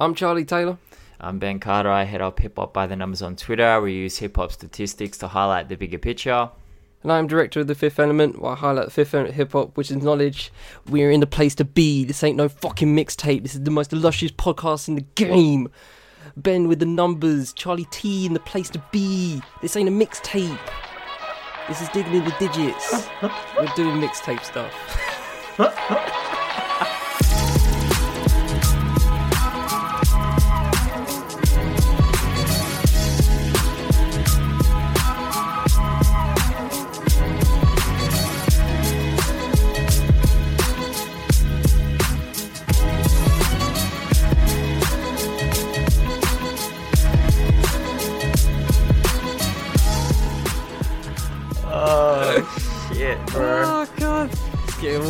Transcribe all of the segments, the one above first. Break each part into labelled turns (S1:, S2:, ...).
S1: I'm Charlie Taylor.
S2: I'm Ben Carter. I head up Hip Hop by the Numbers on Twitter. We use hip hop statistics to highlight the bigger picture.
S1: And I'm director of The Fifth Element, where I highlight the Fifth Element hip hop, which is knowledge. We're in the place to be. This ain't no fucking mixtape. This is the most illustrious podcast in the game. Ben with the numbers, Charlie T in the place to be. This ain't a mixtape. This is digging in the digits. We're doing mixtape stuff.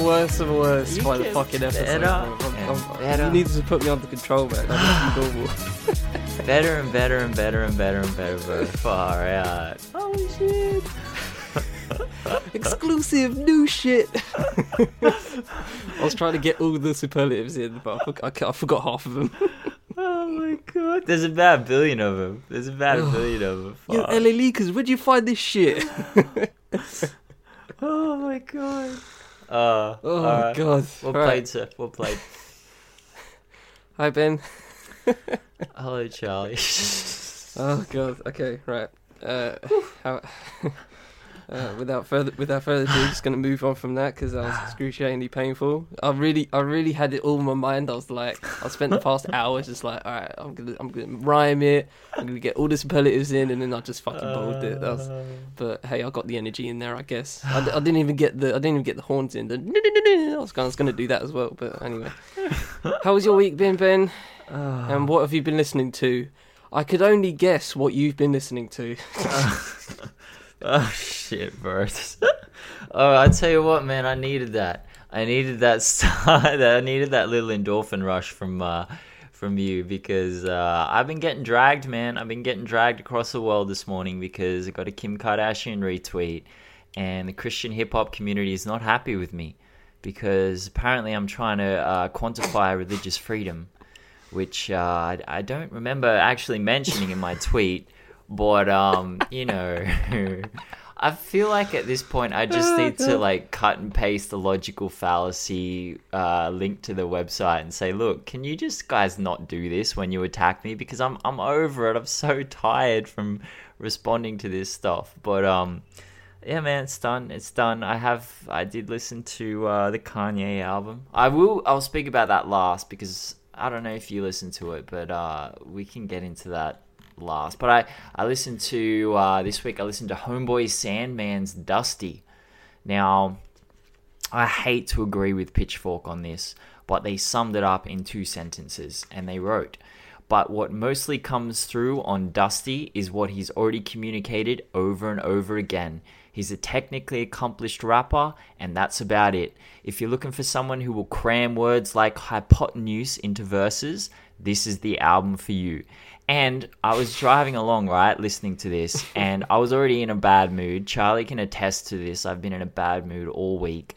S1: worse and worse by the fucking episode.
S2: better.
S1: I'm- I'm-
S2: better.
S1: You need to put me on the control, man. I'm normal.
S2: Better and better and better and better and better, bro. Far out.
S1: Holy shit! Exclusive new shit. I was trying to get all the superlatives in, but I, forgot, I, I forgot half of them.
S2: Oh my god. There's about a billion of them. There's about a billion of them.
S1: Yo,
S2: Fuck.
S1: LA Leakers, where'd you find this shit?
S2: Oh my god. Uh,
S1: Oh god.
S2: What
S1: Right.
S2: played, sir? What played?
S1: Hi Ben.
S2: Hello, Charlie.
S1: Oh god. Okay, right. Uh, how, uh, without further without further ado, just gonna move on from that because that was excruciatingly painful. I really I really had it all in my mind. I was like, I spent the past hours just like, all right, I'm gonna I'm gonna rhyme it. I'm gonna get all the superlatives in, and then I just fucking bowled it. Was, but hey, I got the energy in there, I guess. I, I didn't even get the I didn't even get the horns in. The I was gonna, I was gonna do that as well, but anyway. How was your week been, Ben? And what have you been listening to? I could only guess what you've been listening to.
S2: Oh shit, bro. oh, I tell you what, man, I needed that. I needed that start. I needed that little endorphin rush from uh, from you because uh, I've been getting dragged, man. I've been getting dragged across the world this morning because I got a Kim Kardashian retweet, and the Christian hip hop community is not happy with me because apparently I'm trying to uh, quantify religious freedom, which uh, I don't remember actually mentioning in my tweet. But um, you know, I feel like at this point I just need to like cut and paste the logical fallacy uh, link to the website and say, look, can you just guys not do this when you attack me because I'm I'm over it. I'm so tired from responding to this stuff. But um, yeah, man, it's done. It's done. I have. I did listen to uh, the Kanye album. I will. I'll speak about that last because I don't know if you listened to it, but uh, we can get into that last. But I I listened to uh, this week. I listened to Homeboy Sandman's Dusty. Now, I hate to agree with Pitchfork on this, but they summed it up in two sentences, and they wrote. But what mostly comes through on Dusty is what he's already communicated over and over again. He's a technically accomplished rapper, and that's about it. If you're looking for someone who will cram words like hypotenuse into verses, this is the album for you. And I was driving along, right, listening to this, and I was already in a bad mood. Charlie can attest to this. I've been in a bad mood all week.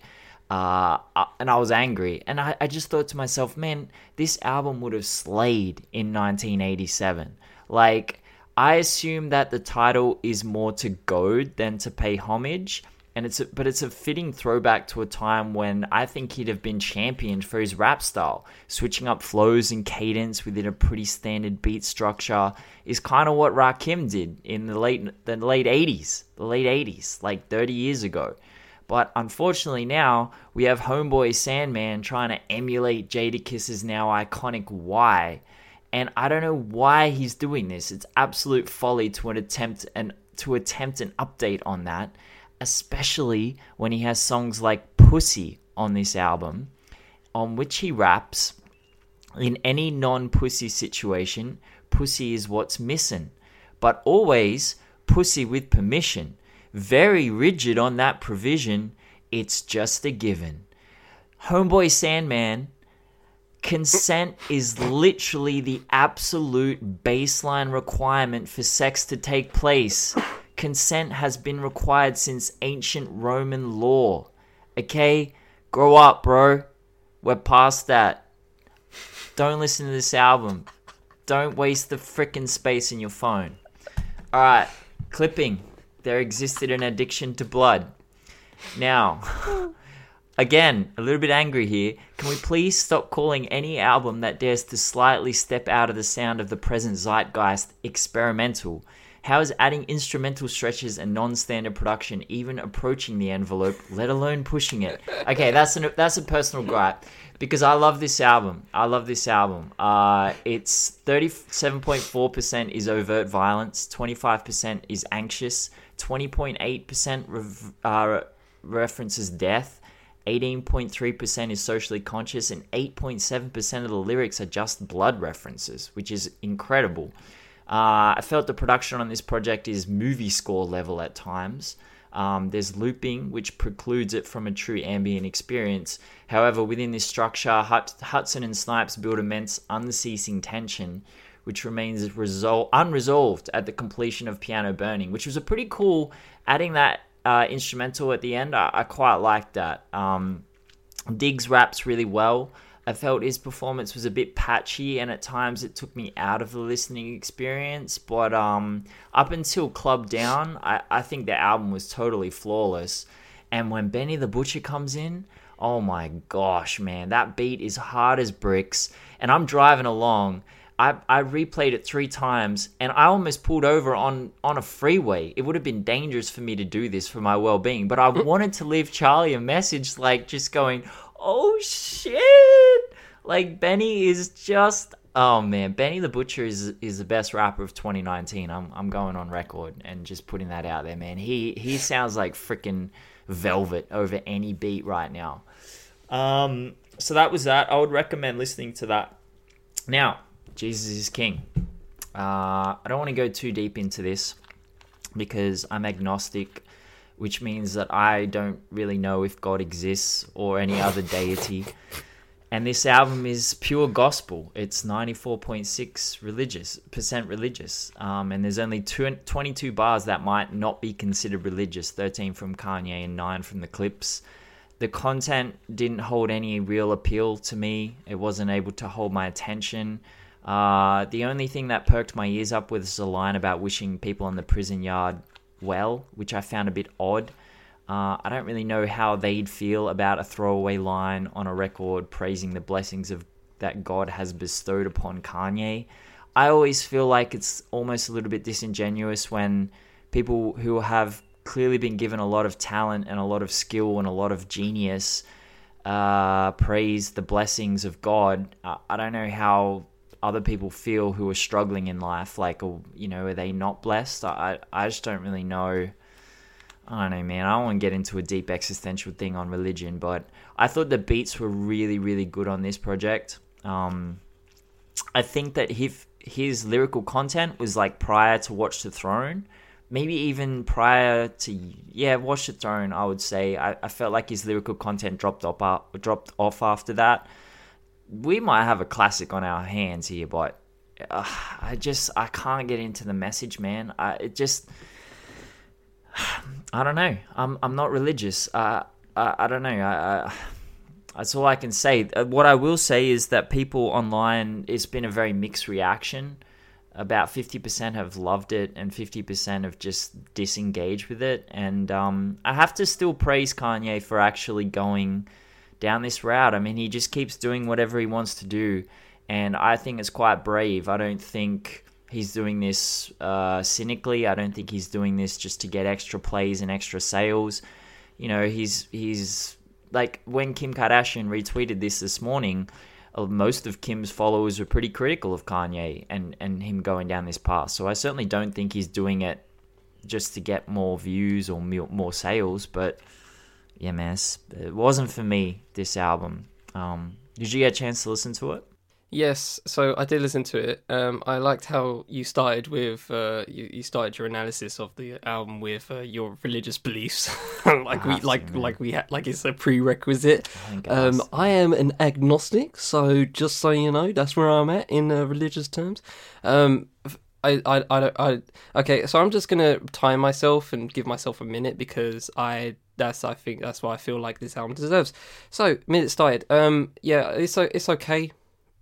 S2: Uh, and I was angry. And I, I just thought to myself, man, this album would have slayed in 1987. Like, I assume that the title is more to goad than to pay homage. And it's a, but it's a fitting throwback to a time when I think he'd have been championed for his rap style. Switching up flows and cadence within a pretty standard beat structure is kind of what Rakim did in the late the late 80s, the late 80s, like 30 years ago. But unfortunately now we have Homeboy Sandman trying to emulate Jadakiss's now iconic Y. And I don't know why he's doing this. It's absolute folly to an attempt and to attempt an update on that, especially when he has songs like Pussy on this album, on which he raps in any non-pussy situation, pussy is what's missing. But always pussy with permission. Very rigid on that provision, it's just a given. Homeboy Sandman consent is literally the absolute baseline requirement for sex to take place. Consent has been required since ancient Roman law. Okay? Grow up, bro. We're past that. Don't listen to this album. Don't waste the frickin' space in your phone. All right, clipping. There existed an addiction to blood. Now, again, a little bit angry here. Can we please stop calling any album that dares to slightly step out of the sound of the present zeitgeist experimental? How is adding instrumental stretches and non-standard production even approaching the envelope, let alone pushing it? Okay, that's an, that's a personal gripe because I love this album. I love this album. Uh, it's thirty-seven point four percent is overt violence, twenty-five percent is anxious, twenty point eight percent uh, references death. 18.3% is socially conscious, and 8.7% of the lyrics are just blood references, which is incredible. Uh, I felt the production on this project is movie score level at times. Um, there's looping, which precludes it from a true ambient experience. However, within this structure, Hutson and Snipes build immense, unceasing tension, which remains resol- unresolved at the completion of Piano Burning, which was a pretty cool adding that uh, instrumental at the end. I, I quite liked that. Um, Diggs raps really well. I felt his performance was a bit patchy, and at times it took me out of the listening experience. But um, up until Club Down, I, I think the album was totally flawless. And when Benny the Butcher comes in, oh my gosh, man, that beat is hard as bricks. And I'm driving along. I, I replayed it three times and I almost pulled over on, on a freeway. It would have been dangerous for me to do this for my well being, but I wanted to leave Charlie a message like just going, oh shit! Like Benny is just oh man, Benny the Butcher is is the best rapper of 2019. I'm I'm going on record and just putting that out there, man. He he sounds like freaking velvet over any beat right now. Um, so that was that. I would recommend listening to that. Now, Jesus is King. Uh, I don't want to go too deep into this because I'm agnostic which means that I don't really know if God exists or any other deity. And this album is pure gospel. It's 94.6 religious percent religious, um, and there's only two, 22 bars that might not be considered religious. 13 from Kanye and nine from the Clipse. The content didn't hold any real appeal to me. It wasn't able to hold my attention. Uh, the only thing that perked my ears up was a line about wishing people in the prison yard well, which I found a bit odd. Uh, I don't really know how they'd feel about a throwaway line on a record praising the blessings of that God has bestowed upon Kanye. I always feel like it's almost a little bit disingenuous when people who have clearly been given a lot of talent and a lot of skill and a lot of genius uh, praise the blessings of God. I don't know how other people feel who are struggling in life like you know are they not blessed? I i just don't really know. I don't know man. I don't want to get into a deep existential thing on religion but i thought the beats were really really good on this project. Um i think that his his lyrical content was like prior to watch the throne. Maybe even prior to yeah watch the throne i would say. I, I felt like his lyrical content dropped off uh, dropped off after that we might have a classic on our hands here, but uh, I just I can't get into the message, man. I it just I don't know. I'm I'm not religious. Uh, I I don't know. I, I that's all I can say. Uh, what I will say is that people online, it's been a very mixed reaction. About 50% have loved it, and 50% have just disengaged with it. And um, I have to still praise Kanye for actually going down this route. I mean, he just keeps doing whatever he wants to do, and I think it's quite brave. I don't think he's doing this uh, cynically. I don't think he's doing this just to get extra plays and extra sales. You know, he's he's like when Kim Kardashian retweeted this this morning. Uh, most of Kim's followers were pretty critical of Kanye and, and him going down this path. So I certainly don't think he's doing it just to get more views or more sales, but yeah, man, it wasn't for me. This album. Um, did you get a chance to listen to it?
S1: Yes, so I did listen to it. Um, I liked how you started with uh, you, you started your analysis of the album with uh, your religious beliefs, like we like to, like we had like it's a prerequisite. I, um, I am an agnostic, so just so you know, that's where I'm at in uh, religious terms. Um, I, I, I, I, okay, so I'm just gonna time myself and give myself a minute because I that's I think that's why I feel like this album deserves. So minute started. Um, yeah, it's so it's okay.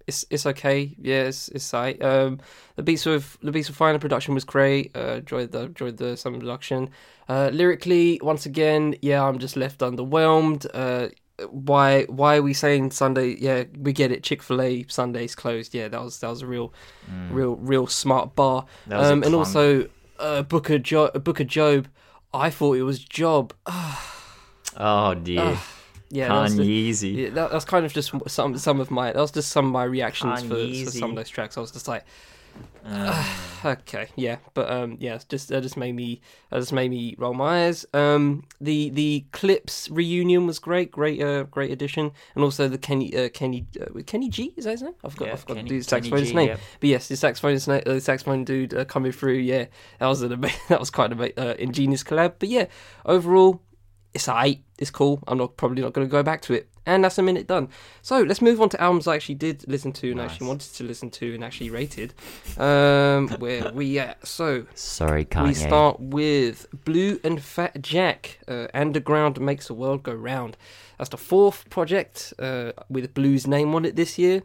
S1: it's it's okay. Yeah, it's it's tight. Um, the beats of the beats of fine. The production was great. Uh, enjoyed the enjoyed the some production. Uh, lyrically, once again, yeah, I'm just left underwhelmed. Uh, why why are we saying Sunday? Yeah, we get it. Chick Fil A Sundays closed. Yeah, that was that was a real real real smart bar.
S2: Mm. That was a
S1: Um, and also uh, Booker jo- Booker Job. I thought it was Job.
S2: Oh dear,
S1: yeah, that was, the- yeah, that, that's kind of just some some of my that was just some of my reactions for, for some of those tracks. I was just like,
S2: Uh,
S1: okay, yeah, but um, yeah, just that just made me that just made me roll my eyes. Um, the the Clipse reunion was great, great uh, great addition, and also the Kenny uh, Kenny uh, Kenny G is that his name? I forgot, I
S2: Yeah, Kenny-
S1: the dude's
S2: Kenny
S1: saxophonist's
S2: G,
S1: name.
S2: yep.
S1: But yes, the saxophonist, uh, the saxophone dude uh, coming through, yeah, that was an ama- that was quite an ama- uh, ingenious collab. But yeah, overall, it's alright, it's cool. I'm not probably not going to go back to it, and that's a minute done. So let's move on to albums I actually did listen to and actually wanted to listen to and actually rated. Um, where we at? So
S2: Sorry, Kanye.
S1: we start with Blu and Fat Jack. Uh, Underground makes the world go round. That's the fourth project uh, with Blu's name on it this year.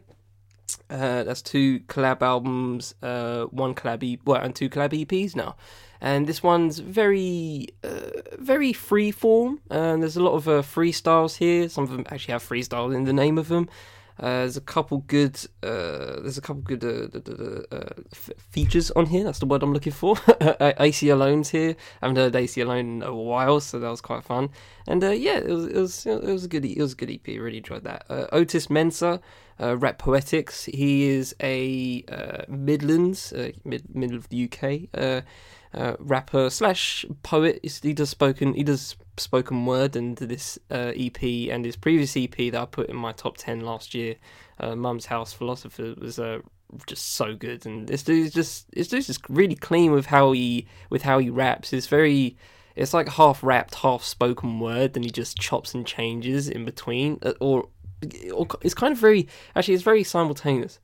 S1: Uh, that's two collab albums, uh, one collab, e- well, and two collab EPs now. And this one's very, uh, very free form. And there's a lot of uh, freestyles here. Some of them actually have freestyle in the name of them. Uh, there's a couple good. Uh, there's a couple good uh, uh, f- features on here. That's the word I'm looking for. Aceyalone's here. I haven't heard Aceyalone in a while, so that was quite fun. And uh, yeah, it was it was it was a good it was a good EP. Really enjoyed that. Uh, Otis Mensah, uh, Rap Poetics. He is a uh, Midlands, uh, mid middle of the UK. Uh, rapper slash poet. He does spoken. He does spoken word, and this uh, EP and his previous EP that I put in my top ten last year, uh, Mum's House Philosopher, was uh, just so good. And this dude's just this just really clean with how he with how he raps. It's very it's like half rapped, half spoken word, and he just chops and changes in between, uh, or, or it's kind of very actually it's very simultaneous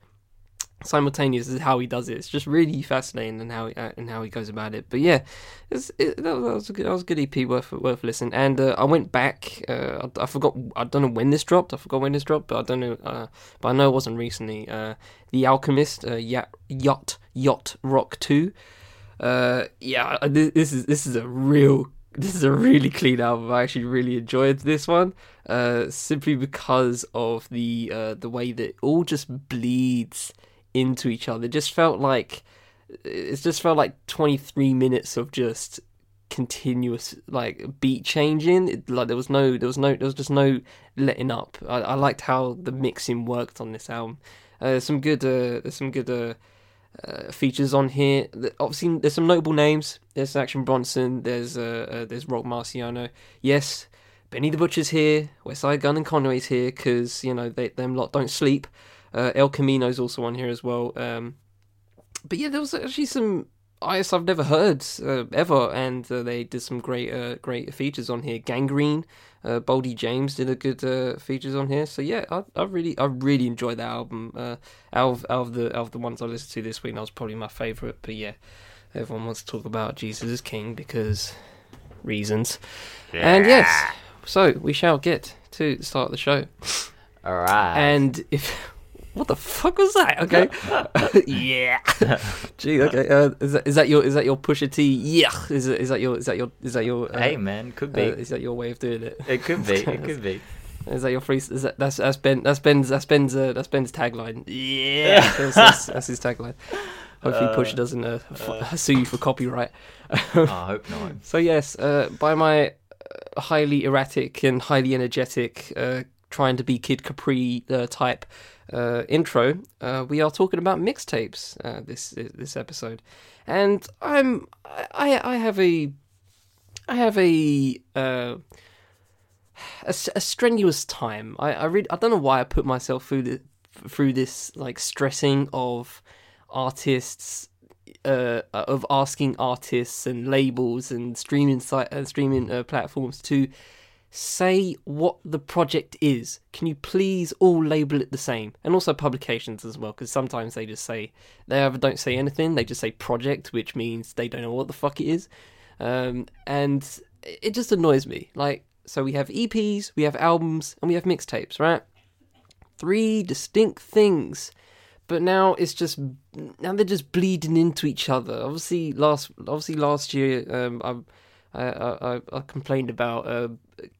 S1: simultaneous is how he does it. It's just really fascinating and how he, uh, and how he goes about it. But yeah, it, that, was, that was a good that was a good EP worth worth listening. And uh, I went back. Uh, I, I forgot. I don't know when this dropped. I forgot when this dropped, but I don't know. Uh, but I know it wasn't recently. Uh, the Alchemist, uh, Yacht Yacht Yacht Rock Two. Yeah, this is this is a real. This is a really clean album. I actually really enjoyed this one, simply because of the the way that it all just bleeds into each other. It just felt like it just felt like 23 minutes of just continuous like beat changing. It, like there was no there was no there was just no letting up. I, I liked how the mixing worked on this album. Uh, there's some good uh, there's some good uh, uh, features on here. Obviously, there's some notable names. There's Action Bronson. There's uh, uh, there's Roc Marciano. Yes, Benny the Butcher's here. Westside Gunn and Conway's here because you know they them lot don't sleep. Uh, El Camino's also on here as well. Um, but yeah, there was actually some artists I've never heard uh, ever, and uh, they did some great uh, great features on here. Gangrene, uh, Boldy James did a good uh, features on here. So yeah, I, I really I really enjoyed that album. Uh, out of out of the out of the ones I listened to this week, that was probably my favorite. But yeah, everyone wants to talk about Jesus is King because reasons. And yes, so we shall get to start the show.
S2: All right.
S1: And if what the fuck was that? Okay, yeah. Gee, okay. Uh, is that is that your is that your Pusha T? Yeah. Is it, is that your is that your is that your uh,
S2: hey, man, could
S1: uh,
S2: be.
S1: is that your way of doing it?
S2: it could be. It could be.
S1: Is that your free? Is that that's that's Ben that's Ben's that's Ben's uh, that's Ben's tagline? Yeah, that's, that's, that's his tagline. Hopefully, Pusha doesn't uh, f- sue you for copyright.
S2: Oh, I hope not.
S1: So yes, uh, by my uh, highly erratic and highly energetic, uh, trying to be Kid Capri uh, type uh, intro, uh, we are talking about mixtapes uh, this this episode, and I'm I I have a I have a uh, a, a strenuous time. I I read, I don't know why I put myself through the, through this like stressing of artists uh, of asking artists and labels and streaming site uh, streaming platforms to say what the project is. Can you please all label it the same? And also publications as well, because sometimes they just say they either don't say anything, they just say project, which means they don't know what the fuck it is, um, and it just annoys me. Like, so we have EPs, we have albums, and we have mixtapes, right? Three distinct things but now it's just now they're just bleeding into each other. Obviously, last obviously last year, um, I, I I, I complained about uh,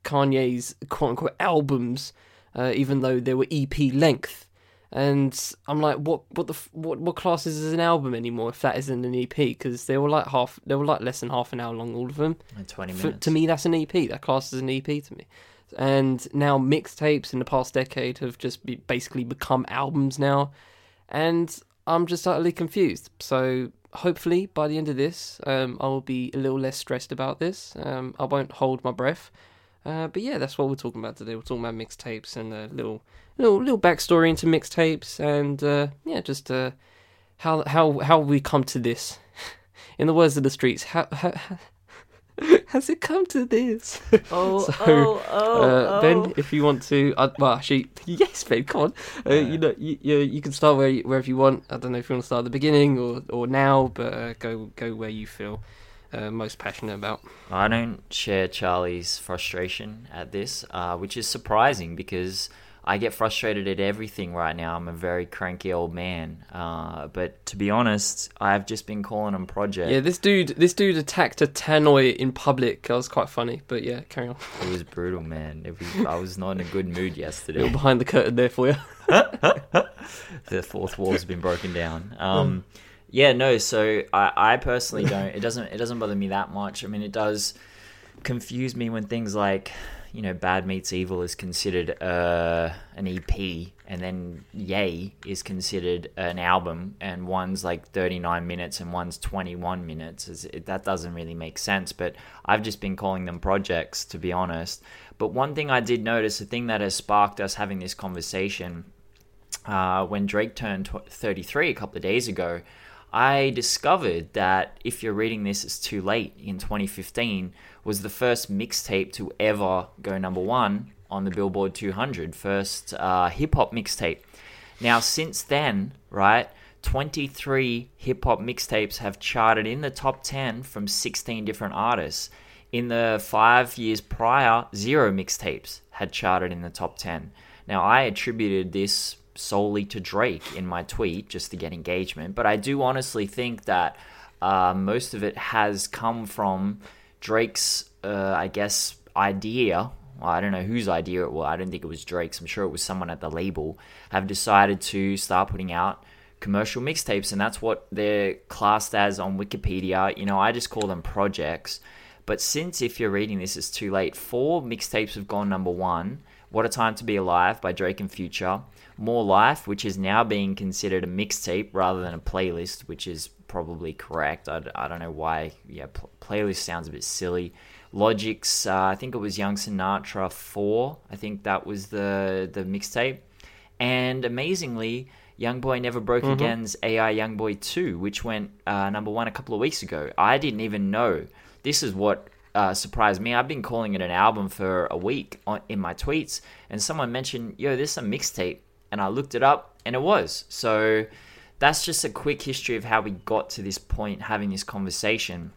S1: Kanye's quote unquote albums, uh, even though they were EP length. And I'm like, what, what the, what, what classes as an album anymore if that isn't an EP? Because they were like half, they were like less than half an hour long, all of them.
S2: Twenty
S1: For,
S2: minutes.
S1: to me, that's an EP. That class is an EP to me. And now mixtapes in the past decade have just be, basically become albums now, and I'm just utterly confused. So hopefully by the end of this, um, I will be a little less stressed about this. Um, I won't hold my breath. Uh, but yeah, that's what we're talking about today. We're talking about mixtapes and a little, little, little backstory into mixtapes, and uh, yeah, just uh, how how how we come to this. In the words of the streets, how, how has it come to this?
S2: Oh,
S1: So,
S2: oh, oh,
S1: uh, Ben,
S2: oh.
S1: if you want to, uh, well, actually, yes, Ben, come on. Uh,
S2: Yeah.
S1: You know, you, you you can start where you, wherever you want. I don't know if you want to start at the beginning or, or now, but uh, go go where you feel uh, most passionate about.
S2: I don't share Charlie's frustration at this, uh, which is surprising because I get frustrated at everything right now. I'm a very cranky old man. Uh, but to be honest, I've just been calling him Project.
S1: Yeah, this dude, this dude attacked a tannoy in public. That was quite funny, but yeah, carry on.
S2: It was brutal, man. It was, I was not in a good mood yesterday.
S1: behind the curtain there for you.
S2: the fourth wall's been broken down. Um, yeah, no. So I, I personally don't. It doesn't. It doesn't bother me that much. I mean, it does confuse me when things like you know Bad Meets Evil is considered uh, an EP, and then Ye is considered an album, and one's like thirty nine minutes and one's twenty one minutes. Is it, that doesn't really make sense. But I've just been calling them projects, to be honest. But one thing I did notice, the thing that has sparked us having this conversation uh, when Drake turned tw- 33 a couple of days ago, I discovered that if you're reading this, it's too late. In 2015, was the first mixtape to ever go number one on the Billboard 200, first uh, hip hop mixtape. Now, since then, right, 23 hip hop mixtapes have charted in the top 10 from 16 different artists. In the five years prior, zero mixtapes had charted in the top 10. Now, I attributed this solely to Drake in my tweet just to get engagement, but I do honestly think that uh, most of it has come from Drake's, uh, I guess, idea. Well, I don't know whose idea it was. I don't think it was Drake's. I'm sure it was someone at the label. Have decided to start putting out commercial mixtapes, and that's what they're classed as on Wikipedia. You know, I just call them projects. But since, if you're reading this, it's too late, four mixtapes have gone number one. What a Time to Be Alive by Drake and Future. More Life, which is now being considered a mixtape rather than a playlist, which is probably correct. I, I don't know why. Yeah, pl- playlist sounds a bit silly. Logic's, uh, I think it was Young Sinatra 4. I think that was the, the mixtape. And amazingly, YoungBoy Never Broke Again's AI YoungBoy 2, which went uh, number one a couple of weeks ago. I didn't even know. This is what uh, surprised me. I've been calling it an album for a week on, in my tweets, and someone mentioned, yo, this is a mixtape. And I looked it up, and it was. So that's just a quick history of how we got to this point having this conversation.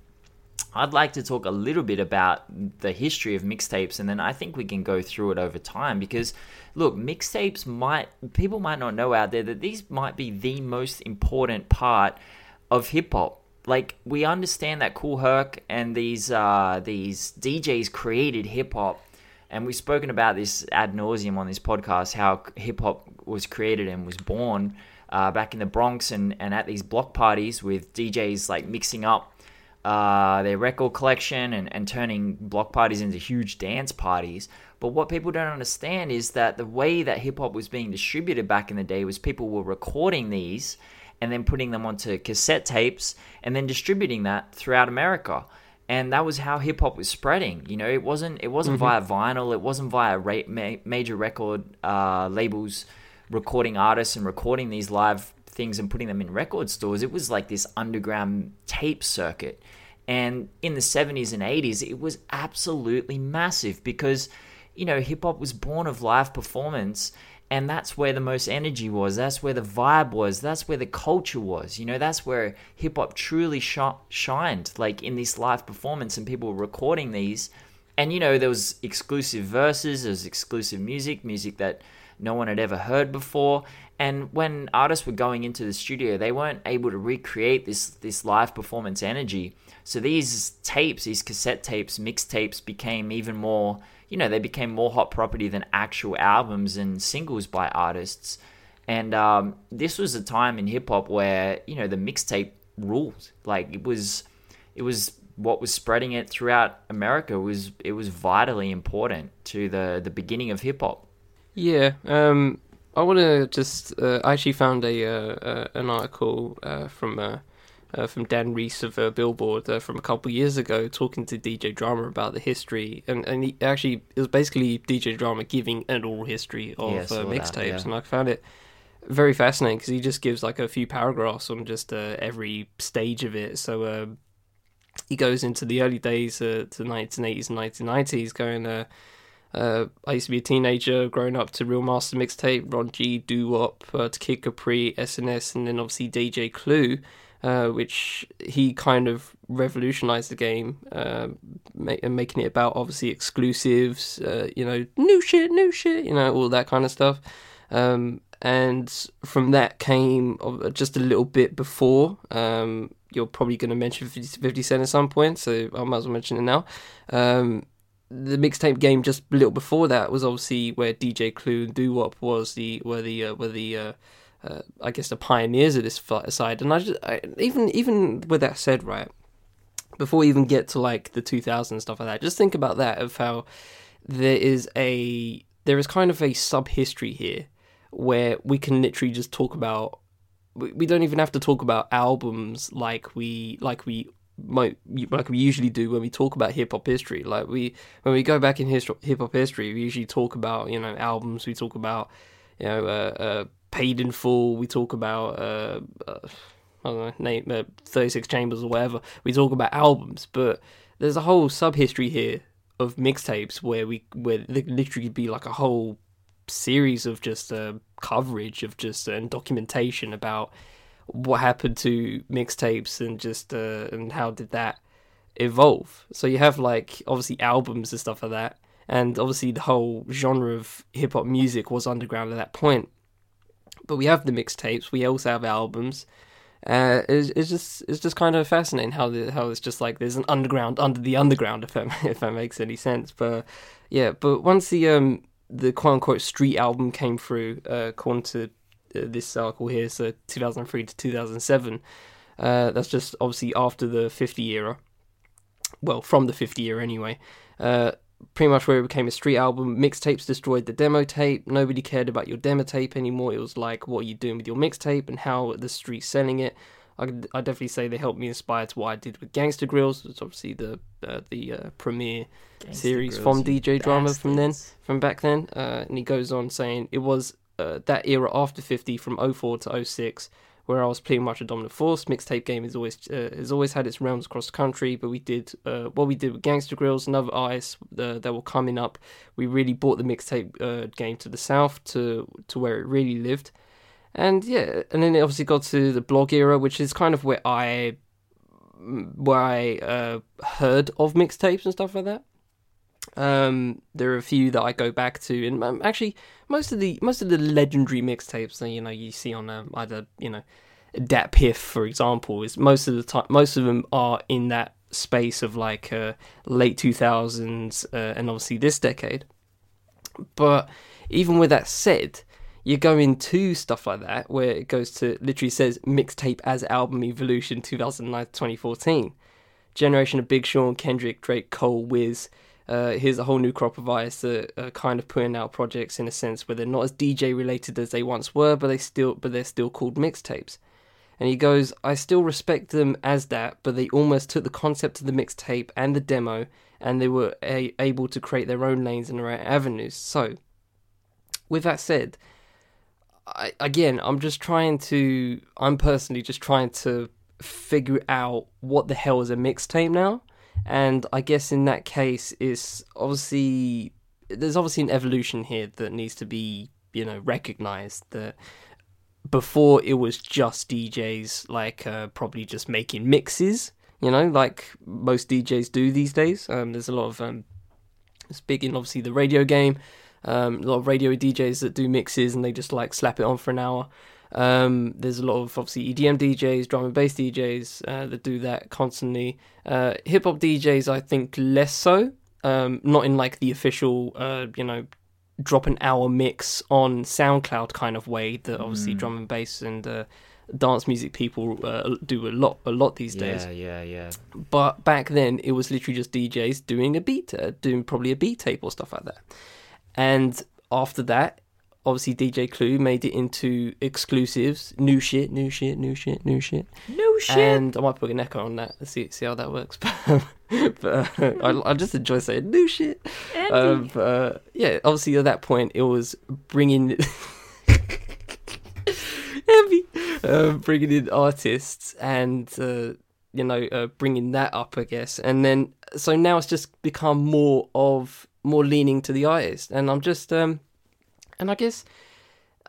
S2: I'd like to talk a little bit about the history of mixtapes, and then I think we can go through it over time because, look, mixtapes might, people might not know out there that these might be the most important part of hip hop. Like, we understand that Kool Herc and these, uh, these DJs created hip hop, and we've spoken about this ad nauseum on this podcast how hip hop was created and was born uh, back in the Bronx and, and at these block parties with DJs like mixing up uh, their record collection and, and turning block parties into huge dance parties. But what people don't understand is that the way that hip hop was being distributed back in the day was people were recording these and then putting them onto cassette tapes and then distributing that throughout America. And that was how hip hop was spreading. You know, it wasn't it wasn't via vinyl, it wasn't via ra- ma- major record uh, labels recording artists and recording these live things and putting them in record stores. It was like this underground tape circuit. And in the 70s and 80s, it was absolutely massive because, you know, hip hop was born of live performance. And that's where the most energy was. That's where the vibe was. That's where the culture was. You know, that's where hip hop truly sh- shined, like in this live performance, and people were recording these. And, you know, there was exclusive verses, there was exclusive music, music that no one had ever heard before. And when artists were going into the studio, they weren't able to recreate this this live performance energy. So these tapes, these cassette tapes, mixtapes became even more, you know, they became more hot property than actual albums and singles by artists. And um, this was a time in hip hop where, you know, the mixtape ruled. Like it was it was what was spreading it throughout America was it was vitally important to the the beginning of hip hop.
S1: Yeah, um, I want to just. Uh, I actually found a uh, uh, an article uh, from uh, uh, from Dan Rys of Billboard from a couple years ago, talking to DJ Drama about the history, and and he actually it was basically DJ Drama giving an oral history of
S2: Yeah,
S1: uh, mixtapes,
S2: yeah.
S1: and I found it very fascinating because he just gives like a few paragraphs on just uh, every stage of it. So. Um, he goes into the early days uh, to 1980s and 1990s, going, uh, uh, I used to be a teenager, growing up to Real Master Mixtape, Ron G, Doo Wop, uh, to Kid Capri, SNS, and then obviously DJ Clue, uh, which he kind of revolutionized the game, uh, and making it about obviously exclusives, uh, you know, new shit, new shit, you know, all that kind of stuff. Um, and from that came uh, just a little bit before. Um, you're probably going to mention 50 50 Cent at some point, so I might as well mention it now. Um, the mixtape game just a little before that was obviously where DJ Clue and Doo Wop was the were the uh, were the uh, uh, I guess the pioneers of this side. And I, just, I even even with that said, right before we even get to like the 2000s and stuff like that, just think about that of how there is a there is kind of a sub history here where we can literally just talk about we, don't even have to talk about albums like we like we might like we usually do when we talk about hip hop history. Like we when we go back in hip hop history, we usually talk about you know albums. We talk about you know uh, uh, paid in full. We talk about uh, uh, I don't know name uh, thirty six chambers or whatever. We talk about albums, but there's a whole sub history here of mixtapes where we where there could literally be like a whole series of just uh, coverage of just uh, and documentation about what happened to mixtapes and just uh, and how did that evolve. So you have like obviously albums and stuff like that, and obviously the whole genre of hip hop music was underground at that point. But we have the mixtapes. We also have albums. Uh, it's, it's just it's just kind of fascinating how the, how it's just like there's an underground under the underground if that if that makes any sense. But yeah, but once the um the quote unquote street album came through, uh, according to uh, this article here, so 2003 to 2007. Uh, that's just obviously after the 50 era. Well, from the 50 era anyway. Uh, pretty much where it became a street album. Mixtapes destroyed the demo tape. Nobody cared about your demo tape anymore. It was like, what are you doing with your mixtape and how the street's selling it. I I definitely say they helped me inspire to what I did with Gangsta Grillz. It's obviously the uh, the uh, premiere series from DJ Drama from then from back then. Uh, and he goes on saying it was uh, that era after 50 from 04 to 06 where I was pretty much a dominant force. Mixtape game has always uh, has always had its realms across the country, but we did uh, what we did with Gangsta Grillz and other artists uh, that were coming up. We really brought the mixtape uh, game to the south to to where it really lived. And yeah, and then it obviously got to the blog era, which is kind of where I where I uh, heard of mixtapes and stuff like that. Um, there are a few that I go back to, and um, actually, most of the most of the legendary mixtapes that you know you see on um, either you know DatPiff, for example, is most of the time most of them are in that space of like uh, late two thousands uh, and obviously this decade. But even with that said, you go into stuff like that where it goes to literally says mixtape as album evolution 2009 2014 generation of big sean kendrick drake cole wiz uh, here's a whole new crop of artists that are kind of putting out projects in a sense where they're not as dj related as they once were but they still but they're still called mixtapes and he goes i still respect them as that but they almost took the concept of the mixtape and the demo and they were a- able to create their own lanes and their own avenues so with that said I, again, I'm just trying to. I'm personally just trying to figure out what the hell is a mixtape now, and I guess in that case, is obviously there's obviously an evolution here that needs to be you know recognized that before it was just DJs like uh, probably just making mixes, you know, like most DJs do these days. Um, there's a lot of um, it's big in obviously the radio game. Um, a lot of radio DJs that do mixes and they just like slap it on for an hour. Um, there's a lot of obviously EDM DJs, drum and bass DJs uh, that do that constantly. Uh, Hip hop DJs, I think, less so. Um, not in like the official, uh, you know, drop an hour mix on SoundCloud kind of way that obviously
S2: Mm.
S1: drum and bass and uh, dance music people uh, do a lot, a lot these days.
S2: Yeah, yeah, yeah.
S1: But back then, it was literally just DJs doing a beat, uh, doing probably a beat tape or stuff like that. And after that, obviously DJ Clue made it into exclusives, new shit, new shit, new shit, new shit.
S2: new shit.
S1: And I might put an echo on that. See see how that works. but uh, I, I just enjoy saying new shit. Um, but, uh, yeah, obviously at that point it was bringing heavy, uh, bringing in artists and uh, you know uh, bringing that up, I guess. And then so now it's just become more of more leaning to the artist, and I'm just um, and I guess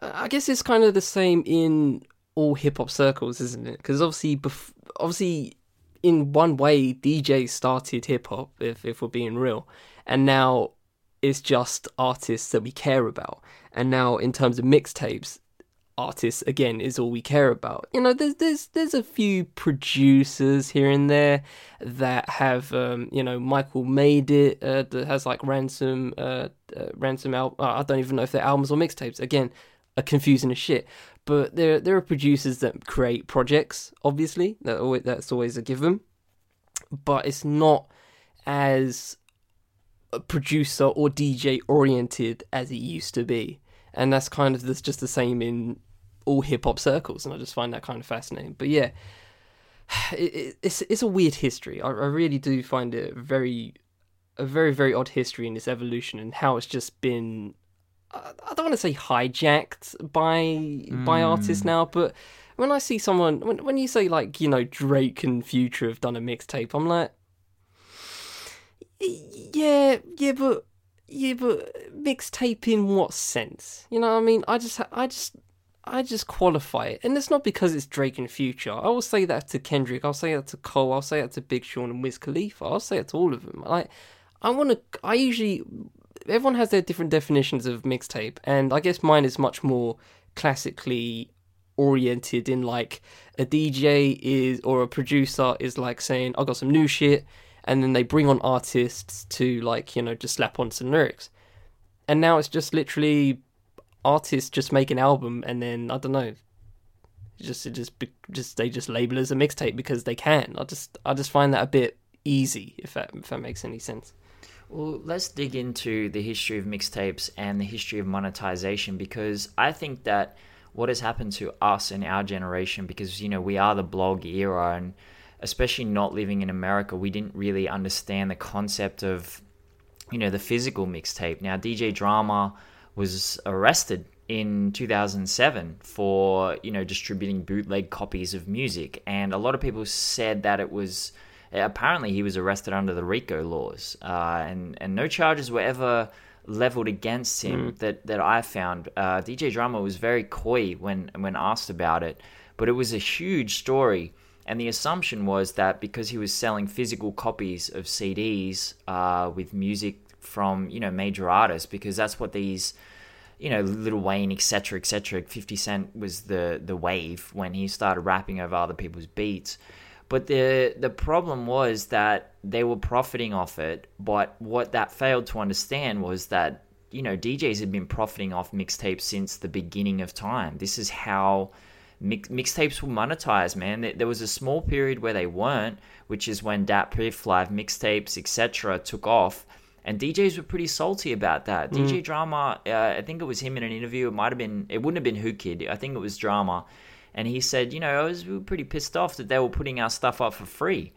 S1: I guess it's kind of the same in all hip hop circles, isn't it? Because obviously, bef- obviously, in one way, DJ started hip hop. If if we're being real, and now it's just artists that we care about. And now, in terms of mixtapes, artists again is all we care about. You know, there's there's there's a few producers here and there that have um, you know Mike WiLL Made-It uh, that has like ransom uh, uh ransom al- uh, I don't even know if they're albums or mixtapes. Again, are confusing as shit. But there there are producers that create projects. Obviously, that always, that's always a given. But it's not as producer or DJ oriented as it used to be, and that's kind of that's just the same in all hip hop circles, and I just find that kind of fascinating. But yeah, it, it, it's it's a weird history. I, I really do find it very a very very odd history in this evolution and how it's just been. I don't want to say hijacked by by hmm. artists now, but when I see someone when when you say like you know Drake and Future have done a mixtape, I'm like, yeah, yeah, but yeah, but mixtape in what sense? You know, what I mean, I just, I just, I just qualify it, and it's not because it's Drake and Future. I will say that to Kendrick. I'll say that to Cole. I'll say that to Big Sean and Wiz Khalifa. I'll say it to all of them. Like, I want to. I usually, everyone has their different definitions of mixtape, and I guess mine is much more classically oriented in like a DJ is or a producer is like saying I got some new shit and then they bring on artists to like you know just slap on some lyrics and now it's just literally artists just make an album and then I don't know just just just they just label it as a mixtape because they can I just I just find that a bit easy if that if that makes any sense
S2: Well, let's dig into the history of mixtapes and the history of monetization because I think that what has happened to us in our generation, because, you know, we are the blog era and especially not living in America, we didn't really understand the concept of, you know, the physical mixtape. Now, DJ Drama was arrested in 2007 for, you know, distributing bootleg copies of music. And a lot of people said that it was apparently he was arrested under the RICO laws, uh, and and no charges were ever leveled against him that that I found. Uh, DJ Drama was very coy when when asked about it, but it was a huge story. And the assumption was that because he was selling physical copies of CDs uh, with music from you know major artists, because that's what these you know, Lil Wayne, etc., etc. Fifty Cent was the the wave when he started rapping over other people's beats. But the the problem was that they were profiting off it. But what that failed to understand was that you know DJs had been profiting off mixtapes since the beginning of time. This is how mix, mixtapes were monetized, man. There, was a small period where they weren't, which is when DatPiff, live mixtapes, etc., took off. And DJs were pretty salty about that. DJ Drama, uh, I think it was him in an interview. It might have been, it wouldn't have been Whoo Kid. I think it was Drama. And he said, you know, I was we were pretty pissed off that they were putting our stuff up for free.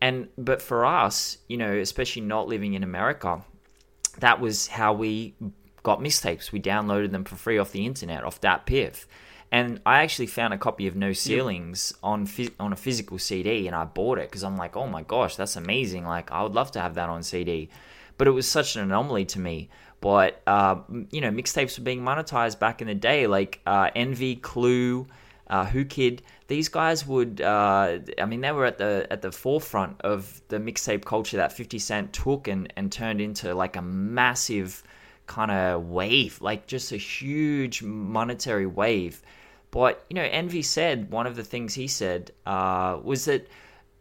S2: And, but for us, you know, especially not living in America, that was how we got mixtapes. We downloaded them for free off the internet, off that piff. And I actually found a copy of No Ceilings on phys- on a physical CD, and I bought it because I'm like, oh my gosh, that's amazing! Like I would love to have that on CD, but it was such an anomaly to me. But uh, you know, mixtapes were being monetized back in the day, like uh, Envy, Clue, uh, Whoo Kid. These guys would, uh, I mean, they were at the at the forefront of the mixtape culture that 50 Cent took and and turned into like a massive kind of wave, like just a huge monetary wave. But you know, Envy said one of the things he said uh, was that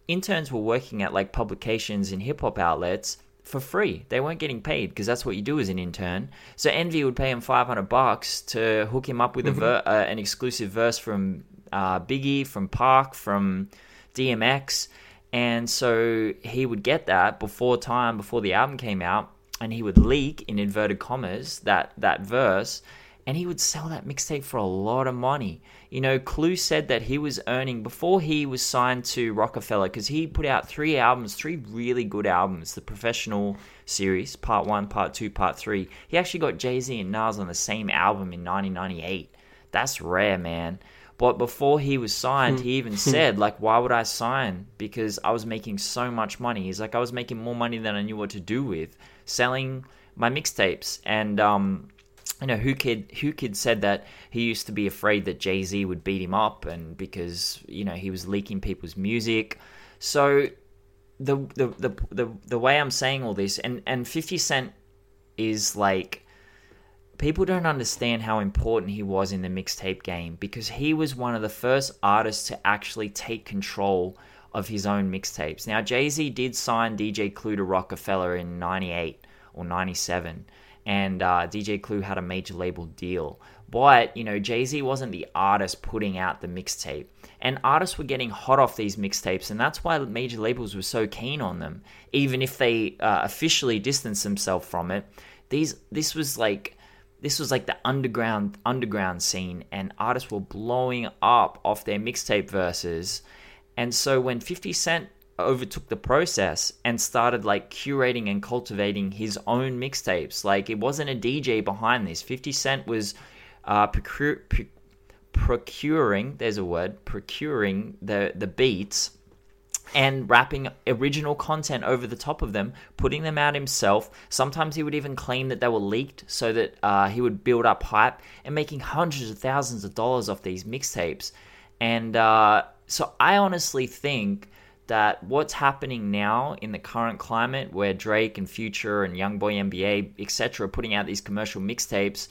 S2: interns were working at like publications and hip hop outlets for free. They weren't getting paid because that's what you do as an intern. So Envy would pay him 500 bucks to hook him up with a ver- uh, an exclusive verse from uh, Biggie, from Pac, from DMX. And so he would get that before time, before the album came out, and he would leak in inverted commas that that verse and he would sell that mixtape for a lot of money. You know, Clue said that he was earning before he was signed to Roc-A-Fella because he put out three albums, three really good albums, the Professional series, part one, part two, part three. He actually got Jay Z and Nas on the same album in 1998. That's rare, man. But before he was signed, he even said, like, why would I sign? Because I was making so much money. He's like, I was making more money than I knew what to do with, selling my mixtapes. And, um, you know, Whoo Kid Whoo Kid said that he used to be afraid that Jay Z would beat him up, and because you know he was leaking people's music. So the the the the, the way I'm saying all this, and and Fifty Cent is like people don't understand how important he was in the mixtape game because he was one of the first artists to actually take control of his own mixtapes. Now Jay Z did sign DJ Clue to Roc-A-Fella in '98 or '97 and uh, DJ Clue had a major label deal. But, you know, Jay Z wasn't the artist putting out the mixtape. And artists were getting hot off these mixtapes, and that's why major labels were so keen on them. Even if they uh, officially distanced themselves from it, these this was like this was like the underground underground scene, and artists were blowing up off their mixtape verses. And so when 50 Cent overtook the process and started like curating and cultivating his own mixtapes. Like it wasn't a DJ behind this. 50 Cent was uh, procure, procuring, there's a word, procuring the, the beats and rapping original content over the top of them, putting them out himself. Sometimes he would even claim that they were leaked so that uh, he would build up hype and making hundreds of thousands of dollars off these mixtapes. And uh, so I honestly think that what's happening now in the current climate where Drake and Future and Youngboy NBA, etc., are putting out these commercial mixtapes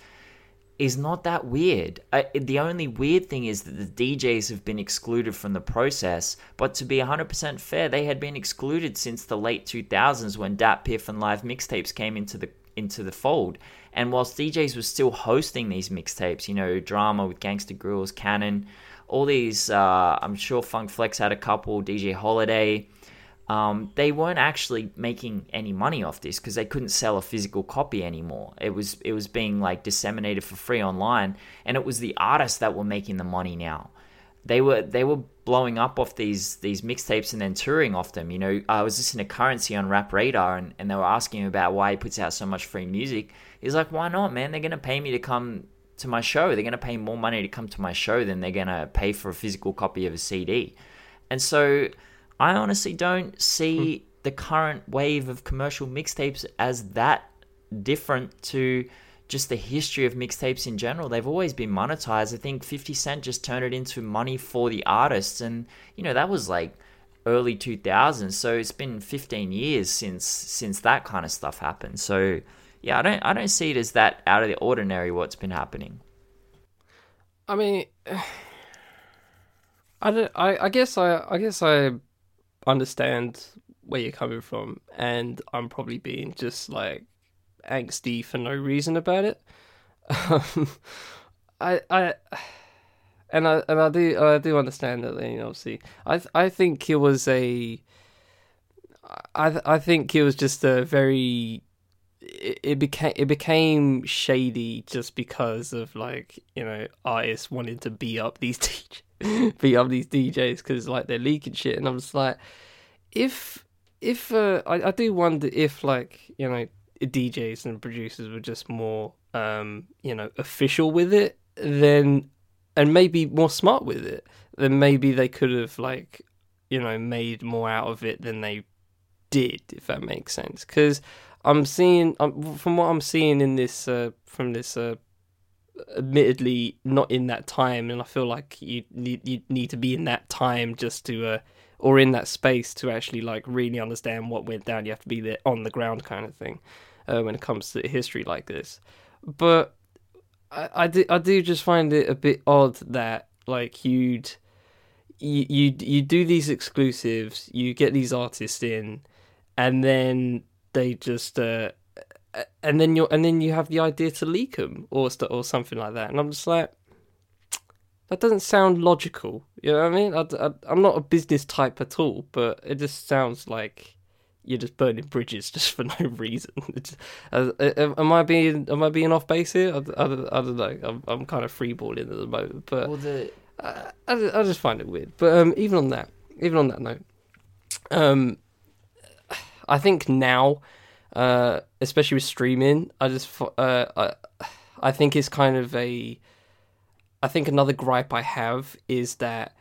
S2: is not that weird. Uh, the only weird thing is that the DJs have been excluded from the process, but to be 100% fair, they had been excluded since the late 2000s when DatPiff and live mixtapes came into the into the fold. And whilst DJs were still hosting these mixtapes, you know, drama with Gangsta Grillz, Cannon, all these, uh, I'm sure Funk Flex had a couple, DJ Holiday. Um, they weren't actually making any money off this because they couldn't sell a physical copy anymore. It was it was being like disseminated for free online, and it was the artists that were making the money now. They were they were blowing up off these these mixtapes and then touring off them. You know, I was listening to Curren$y on Rap Radar, and, and they were asking him about why he puts out so much free music. He's like, why not, man? They're gonna pay me to come to my show. They're going to pay more money to come to my show than they're going to pay for a physical copy of a CD. And so I honestly don't see hmm. the current wave of commercial mixtapes as that different to just the history of mixtapes in general. They've always been monetized. I think 50 Cent just turned it into money for the artists. And, you know, that was like early 2000s. So it's been 15 years since since that kind of stuff happened. So yeah, I don't I don't see it as that out of the ordinary what's been happening.
S1: I mean, I don't. I, I guess I I guess I understand where you're coming from, and I'm probably being just like angsty for no reason about it. I I and I and I do I do understand that. You know, obviously, I I think it was a. I I think it was just a very it, became it became shady just because of like you know artists wanting to beat up these DJs, beat up these DJs because like they're leaking shit, and I'm just like, if if uh, I I do wonder if like you know DJs and producers were just more um you know official with it, then and maybe more smart with it, then maybe they could have like you know made more out of it than they did, if that makes sense. Because I'm seeing um, from what I'm seeing in this uh, from this uh, admittedly not in that time and I feel like you need you need to be in that time just to uh, or in that space to actually like really understand what went down you have to be there on the ground kind of thing uh, when it comes to history like this. But I, I do I do just find it a bit odd that like you'd you you you do these exclusives, you get these artists in, and then they just uh, and then you and then you have the idea to leak them or st- or something like that, and I'm just like. That doesn't sound logical. You know what I mean? I, I'm not a business type at all, but it just sounds like you're just burning bridges just for no reason. uh, am I being am I being off base here? I, I, I don't know. I'm I'm kind of freeballing at the moment, but
S2: Well, the
S1: I, I, I just find it weird. But um, even on that, even on that note, um, I think now, uh, especially with streaming, I just uh, I, I think it's kind of a. I think another gripe I have is that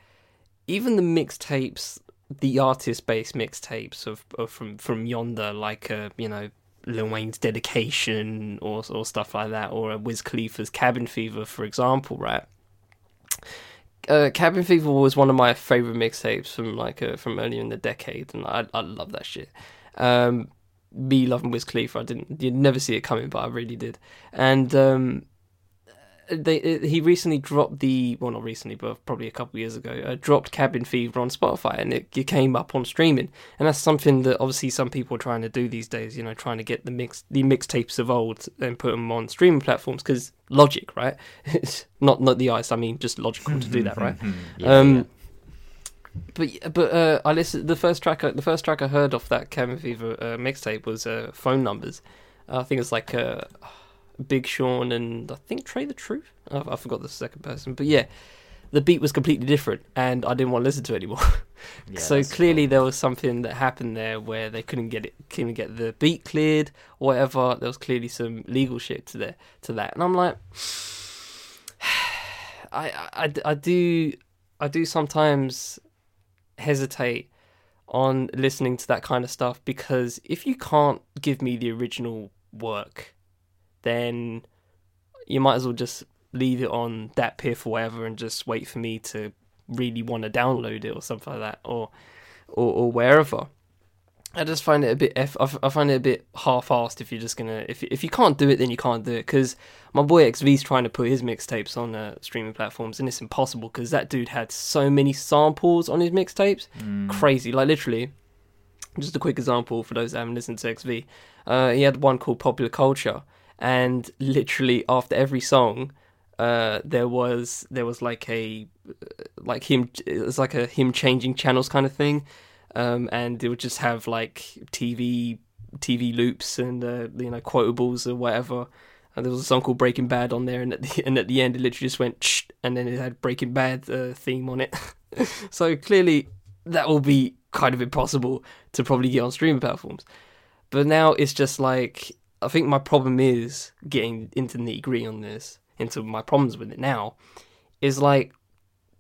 S1: even the mixtapes, the artist-based mixtapes of, of from from yonder, like uh, you know Lil Wayne's dedication or or stuff like that, or uh, Wiz Khalifa's Cabin Fever, for example, right? Uh, Cabin Fever was one of my favorite mixtapes from like uh, from earlier in the decade, and I I love that shit. Um, me loving Wiz Khalifa, I didn't you'd never see it coming, but I really did. And um, they it, he recently dropped the well not recently, but probably a couple of years ago, uh, dropped Cabin Fever on Spotify, and it, it came up on streaming, and that's something that obviously some people are trying to do these days. You know, trying to get the mix the mixtapes of old and put them on streaming platforms because logic, right? It's not not the ice. I mean, just logical to do that, right?
S2: yeah,
S1: um,
S2: yeah.
S1: But but uh, I listened. The first track the first track I heard off that Cabin Fever uh, mixtape was uh, "Phone Numbers." I think it's like uh, Big Sean and I think Trae tha Truth. I, I forgot the second person, but yeah, the beat was completely different, and I didn't want to listen to it anymore.
S2: Yeah,
S1: so clearly there was something that happened there where they couldn't get it, couldn't get the beat cleared, or whatever. There was clearly some legal shit to there to that, and I'm like, I, I, I do I do sometimes hesitate on listening to that kind of stuff because if you can't give me the original work, then you might as well just leave it on DatPiff or whatever and just wait for me to really want to download it or something like that or or, or wherever. I just find it a bit. F- I find it a bit half-assed if you're just gonna. If if you can't do it, then you can't do it. Because my boy XV's trying to put his mixtapes on uh, streaming platforms, and it's impossible because that dude had so many samples on his mixtapes,
S2: Mm.
S1: crazy. Like literally, just a quick example for those that haven't listened to XV. Uh, he had one called Popular Culture, and literally after every song, uh, there was there was like a like him. It was like a him changing channels kind of thing, um, and it would just have like TV TV loops and uh, you know quotables or whatever. And there was a song called Breaking Bad on there, and at the, and at the end it literally just went, Shh, and then it had Breaking Bad uh, theme on it. so clearly that will be kind of impossible to probably get on streaming platforms. But now it's just like I think my problem is getting into nitty gritty on this, into my problems with it now, is like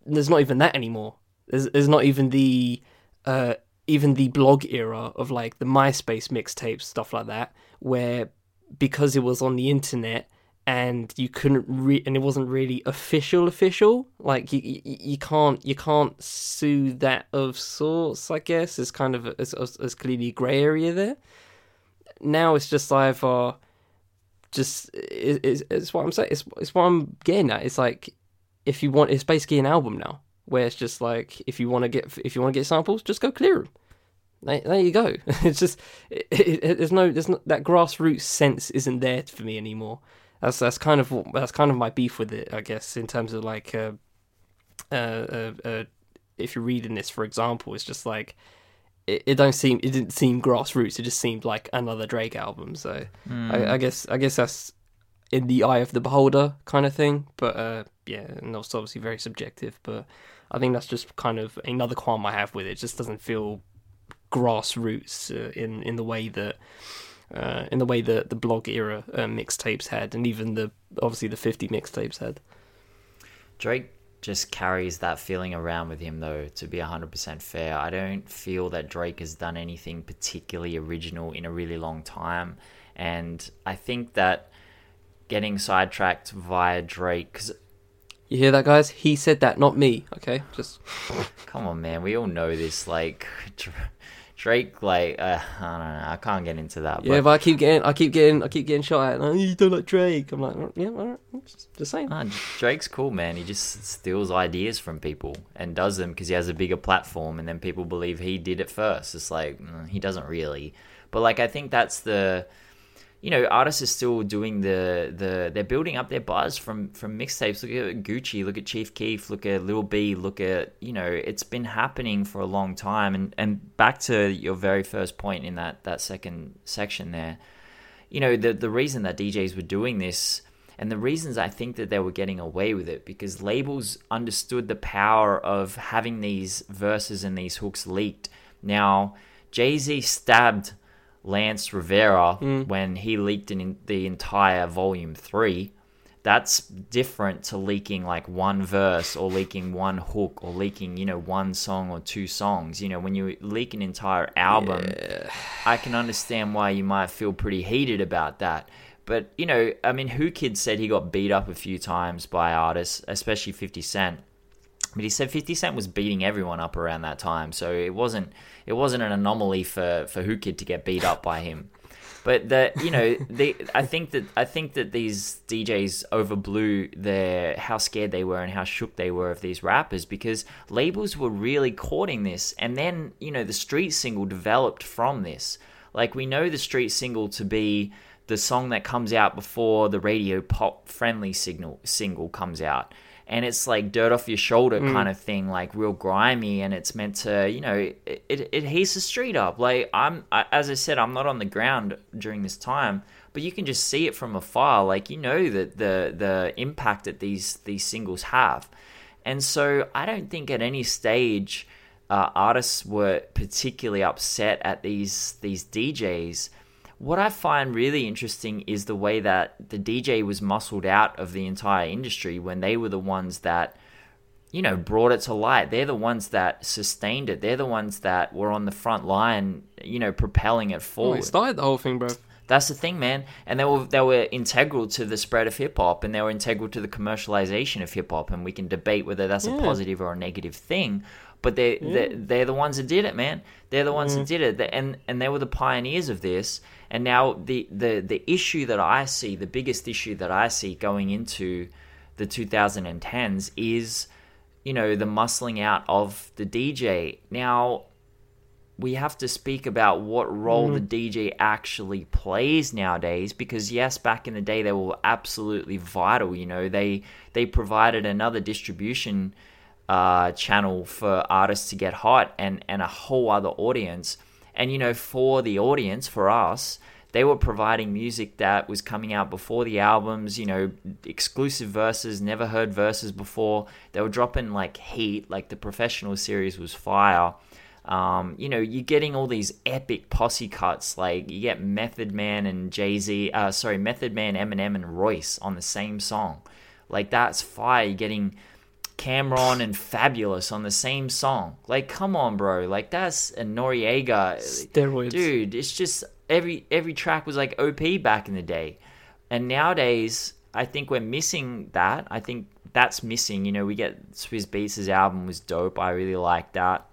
S1: there's not even that anymore. There's there's not even the uh even the blog era of like the MySpace mixtapes stuff like that, where because it was on the internet and you couldn't re and it wasn't really official official like you, you you can't you can't sue that of sorts i guess. It's kind of a, it's, it's clearly gray area there. Now it's just either just it, it's, it's what i'm saying it's, it's what i'm getting at. It's like if you want it's basically an album now where it's just like if you want to get if you want to get samples just go clear them there, there you go it's just it, it, it- there's no there's not that grassroots sense isn't there for me anymore that's that's kind of what- that's kind of my beef with it, I guess, in terms of like, uh, uh, uh, uh, if you're reading this, for example, it's just like it, it don't seem it didn't seem grassroots. It just seemed like another Drake album. So
S2: Mm.
S1: I, I guess I guess that's in the eye of the beholder kind of thing. But uh, yeah, and that's obviously very subjective. But I think that's just kind of another qualm I have with it. It just doesn't feel grassroots uh, in in the way that uh, in the way that the blog era uh, mixtapes had, and even the obviously the fifty mixtapes had.
S2: Drake just carries that feeling around with him, though, to be 100% fair. I don't feel that Drake has done anything particularly original in a really long time. And I think that getting sidetracked via Drake, because
S1: You hear that, guys? He said that, not me. Okay, just
S2: come on, man, we all know this. Like, Drake, like, uh, I don't know, I can't get into that.
S1: Yeah,
S2: but,
S1: but I keep getting, I keep getting, I keep getting shot at. Oh, you don't like Drake. I'm like, yeah, all right, just, just saying.
S2: Ah, Drake's cool, man. He just steals ideas from people and does them because he has a bigger platform, and then people believe he did it first. It's like mm, he doesn't really, but like I think that's the, you know, artists are still doing the the they're building up their buzz from from mixtapes. Look at Gucci, look at Chief Keef, look at Lil B, look at you know, it's been happening for a long time. And and back to your very first point in that that second section there, you know, the the reason that DJs were doing this and the reasons I think that they were getting away with it because labels understood the power of having these verses and these hooks leaked. Now, Jay Z stabbed Lance Rivera
S1: Mm.
S2: when he leaked in the entire volume three. That's different to leaking like one verse or leaking one hook or leaking, you know, one song or two songs. You know, when you leak an entire album,
S1: Yeah.
S2: I can understand why you might feel pretty heated about that. But, you know, I mean, Whoo Kid said he got beat up a few times by artists, especially 50 Cent. But he said 50 Cent was beating everyone up around that time, so it wasn't it wasn't an anomaly for for Whoo Kid to get beat up by him. But the you know the I think that I think that these DJs overblew their how scared they were and how shook they were of these rappers because labels were really courting this, and then you know the street single developed from this. Like we know the street single to be the song that comes out before the radio pop friendly signal single comes out and it's like dirt off your shoulder kind of thing like real grimy and it's meant to you know it, it, it heats the street up. Like i'm I, as i said i'm not on the ground during this time but you can just see it from afar. Like you know that the the impact that these these singles have. And so i don't think at any stage uh, artists were particularly upset at these these djs what I find really interesting is the way that the DJ was muscled out of the entire industry when they were the ones that, you know, brought it to light. They're the ones that sustained it. They're the ones that were on the front line, you know, propelling it
S1: Oh,
S2: forward.
S1: it started the whole thing, bro.
S2: That's the thing, man. And they were they were integral to the spread of hip hop, and they were integral to the commercialization of hip hop. And we can debate whether that's a positive or a negative thing. But they they they're the ones that did it, man. They're the ones that mm. did it, and and they were the pioneers of this. And now the the the issue that I see, the biggest issue that I see going into the 2010s is, you know, the muscling out of the DJ. Now we have to speak about what role the mm. DJ actually plays nowadays because yes back in the day they were absolutely vital you know they they provided another distribution uh, channel for artists to get hot and and a whole other audience and you know for the audience for us they were providing music that was coming out before the albums, you know, exclusive verses, never heard verses before. They were dropping like heat, like the professional series was fire. Um, you know, you're getting all these epic posse cuts. Like you get Method Man and Jay Z, uh, sorry, Method Man, Eminem, and Royce on the same song. Like that's fire. You're getting Cam'ron and Fabolous on the same song. Like, come on, bro. Like that's a Noriega.
S1: Steroids.
S2: Dude, it's just every every track was like OP back in the day. And nowadays, I think we're missing that. I think that's missing. You know, we get Swizz Beatz' album was dope. I really like that.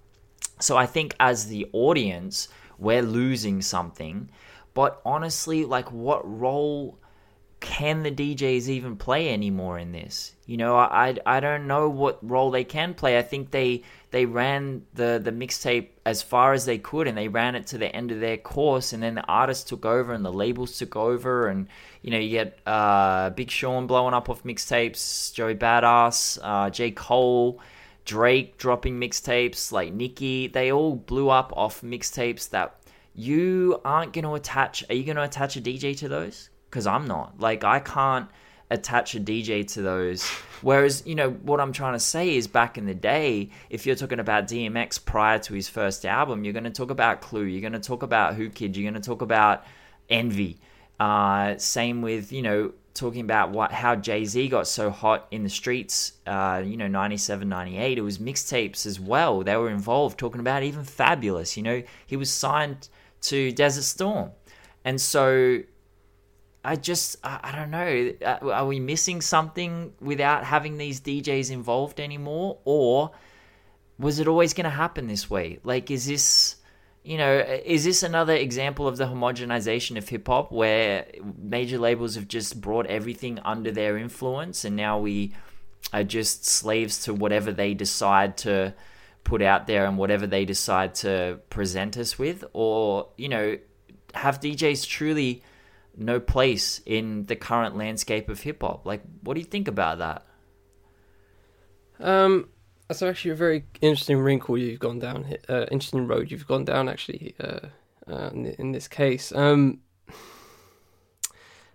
S2: So I think as the audience, we're losing something. But honestly, like what role can the DJs even play anymore in this? You know, I, I don't know what role they can play. I think they they ran the the mixtape as far as they could, and they ran it to the end of their course, and then the artists took over, and the labels took over, and you know you get uh, Big Sean blowing up off mixtapes, Joey Badass, uh, J Cole. Drake dropping mixtapes like Nicki, they all blew up off mixtapes that you aren't going to attach. Are you going to attach a DJ to those? Because I'm not. Like, I can't attach a DJ to those. Whereas, you know, what I'm trying to say is back in the day, if you're talking about DMX prior to his first album, you're going to talk about Clue, you're going to talk about Whoo Kid, you're going to talk about Envy. Uh, same with, you know, talking about what how Jay-Z got so hot in the streets, uh, you know, 97, 98. It was mixtapes as well. They were involved talking about even Fabolous, you know, he was signed to Desert Storm. And so I just, I, I don't know. Uh, Are we missing something without having these DJs involved anymore? Or was it always going to happen this way? Like, is this, you know, is this another example of the homogenization of hip hop where major labels have just brought everything under their influence and now we are just slaves to whatever they decide to put out there and whatever they decide to present us with? Or, you know, have DJs truly no place in the current landscape of hip hop? Like, what do you think about that?
S1: Um, that's actually a very interesting wrinkle you've gone down. Uh, interesting road you've gone down. Actually, uh, uh, in, in this case, um,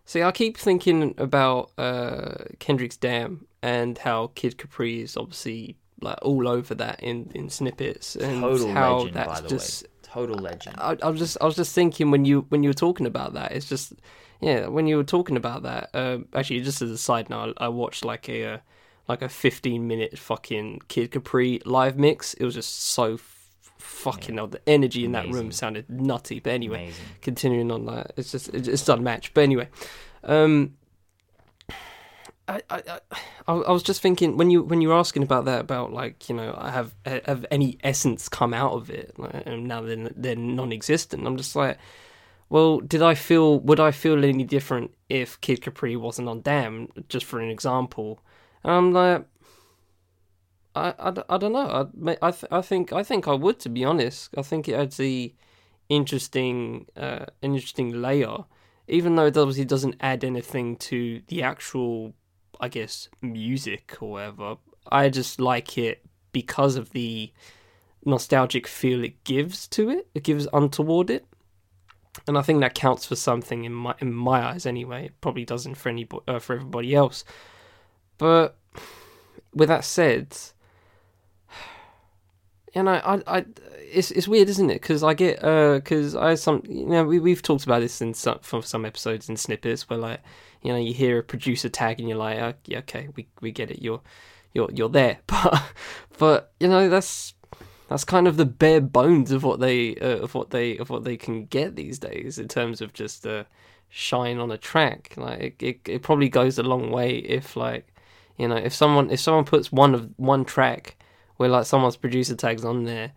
S1: see, I keep thinking about uh, Kendrick's "Damn" and how Kid Capri is obviously like all over that in, in snippets and
S2: Total
S1: how
S2: legend,
S1: that's
S2: by the
S1: just
S2: way. Total legend.
S1: I, I was just I was just thinking when you when you were talking about that, it's just yeah when you were talking about that. Uh, actually, just as a side note, I, I watched like a uh, like a fifteen minute fucking Kid Capri live mix. It was just so f- fucking hell. The energy in that room sounded nutty. But anyway,
S2: Amazing.
S1: continuing on that, it's just it's, it's unmatched. But anyway, um, I, I I was just thinking when you when you were asking about that about like you know I have have any essence come out of it like, and now they're they're non-existent. I'm just like, well, did I feel would I feel any different if Kid Capri wasn't on Damn? Just for an example, and I'm like. I, I, I don't know. I I, th- I think I think I would to be honest. I think it adds the interesting uh, an interesting layer, even though it obviously doesn't add anything to the actual, I guess, music or whatever. I just like it because of the nostalgic feel it gives to it. It gives untoward it, and I think that counts for something in my in my eyes anyway. It probably doesn't for any uh, for everybody else. But with that said, you know, I, I, it's it's weird, isn't it? Because I get, uh, because I some, you know, we we've talked about this in some for some episodes and snippets where like, you know, you hear a producer tag and you're like, oh, yeah, okay, we we get it, you're you're you're there, but but you know that's that's kind of the bare bones of what they uh, of what they of what they can get these days in terms of just uh, shine on a track. Like it, it, it probably goes a long way if like you know if someone if someone puts one of one track where like someone's producer tags on there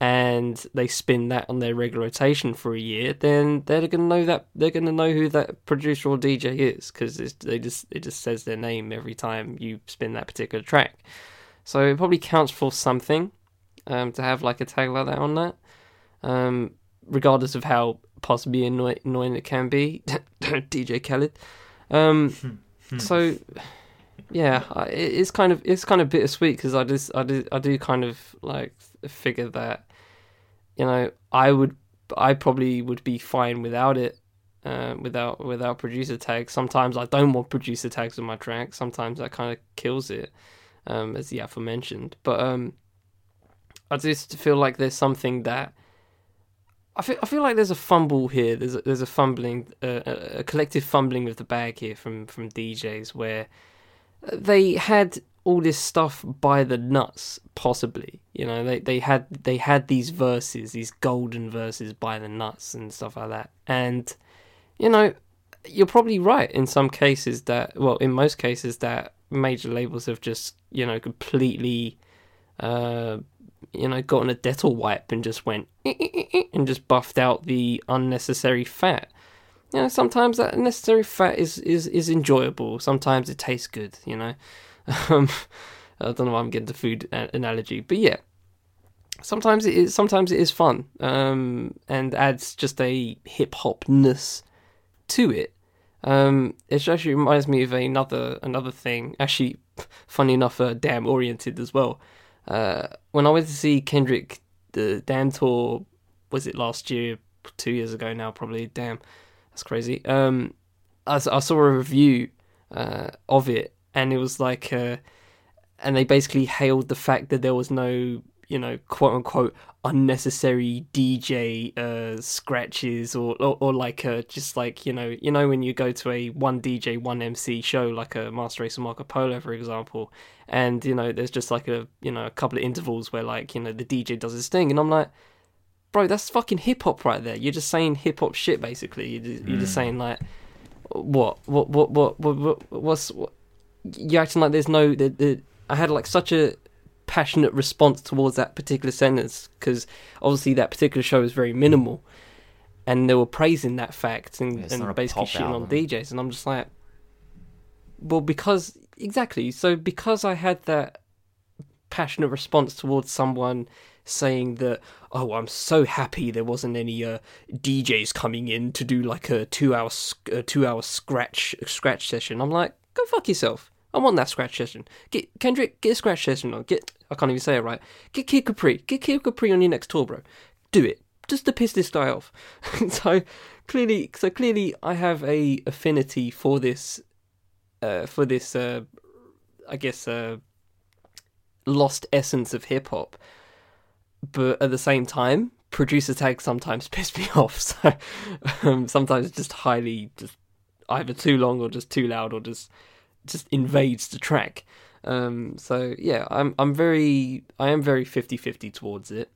S1: and they spin that on their regular rotation for a year, then they're gonna know that they're gonna know who that producer or DJ is because they just it just says their name every time you spin that particular track. So it probably counts for something um, to have like a tag like that on that, um, regardless of how possibly annoy- annoying it can be. DJ Khaled. Um, so yeah, it's kind of it's kind of bittersweet because I just I do I do kind of like figure that you know I would I probably would be fine without it. Uh, without without producer tags, sometimes I don't want producer tags on my track. Sometimes that kind of kills it, um, as the aforementioned. But um, I just feel like there's something that I feel I feel like there's a fumble here. There's a, there's a fumbling, uh, a collective fumbling of the bag here from from DJs where they had all this stuff by the nuts possibly. You know they they had they had these verses these golden verses by the nuts and stuff like that. And you know you're probably right in some cases that well in most cases that major labels have just you know completely uh you know gotten a dental wipe and just went eh, eh, eh, and just buffed out the unnecessary fat you know, sometimes that necessary fat is, is, is enjoyable. Sometimes it tastes good, you know. Um, I don't know why I'm getting the food analogy, but yeah. Sometimes it is. Sometimes it is fun, um, and adds just a hip hopness to it. Um, it actually reminds me of another another thing. Actually, funny enough, uh, damn oriented as well. Uh, when I went to see Kendrick, the Damn tour, was it last year, two years ago now, probably. Damn, that's crazy. Um, I, I saw a review uh, of it, and it was like, uh, and they basically hailed the fact that there was no, you know, quote unquote unnecessary DJ uh, scratches or, or or like uh, just like you know, you know when you go to a one DJ one MC show like a Masta Ace or Marco Polo, for example, and you know there's just like a you know a couple of intervals where like you know the DJ does his thing, and I'm like bro, that's fucking hip hop right there. You're just saying hip hop shit, basically. You're just, you're just saying like, what, what, what, what, what, what what's, what? You're acting like there's no. The, the, I had like such a passionate response towards that particular sentence because obviously that particular show is very minimal, and they were praising that fact and,
S2: it's
S1: and basically shitting on. DJs, and I'm just like, well, because exactly. So because I had that passionate response towards someone saying that, oh, I'm so happy there wasn't any uh, DJs coming in to do like a two hour a two hour scratch scratch session. I'm like, go fuck yourself. I want that scratch session. Get Kendrick, get a scratch session on. Get I can't even say it right. Get Kid Capri. Get Kid Capri on your next tour, bro. Do it. Just to piss this guy off. so clearly so clearly I have a affinity for this uh for this uh I guess uh lost essence of hip hop. But at the same time, producer tags sometimes piss me off. So um, sometimes it's just highly just either too long or just too loud or just just invades the track. Um, so yeah, I'm I'm very I am very 50-50 towards it.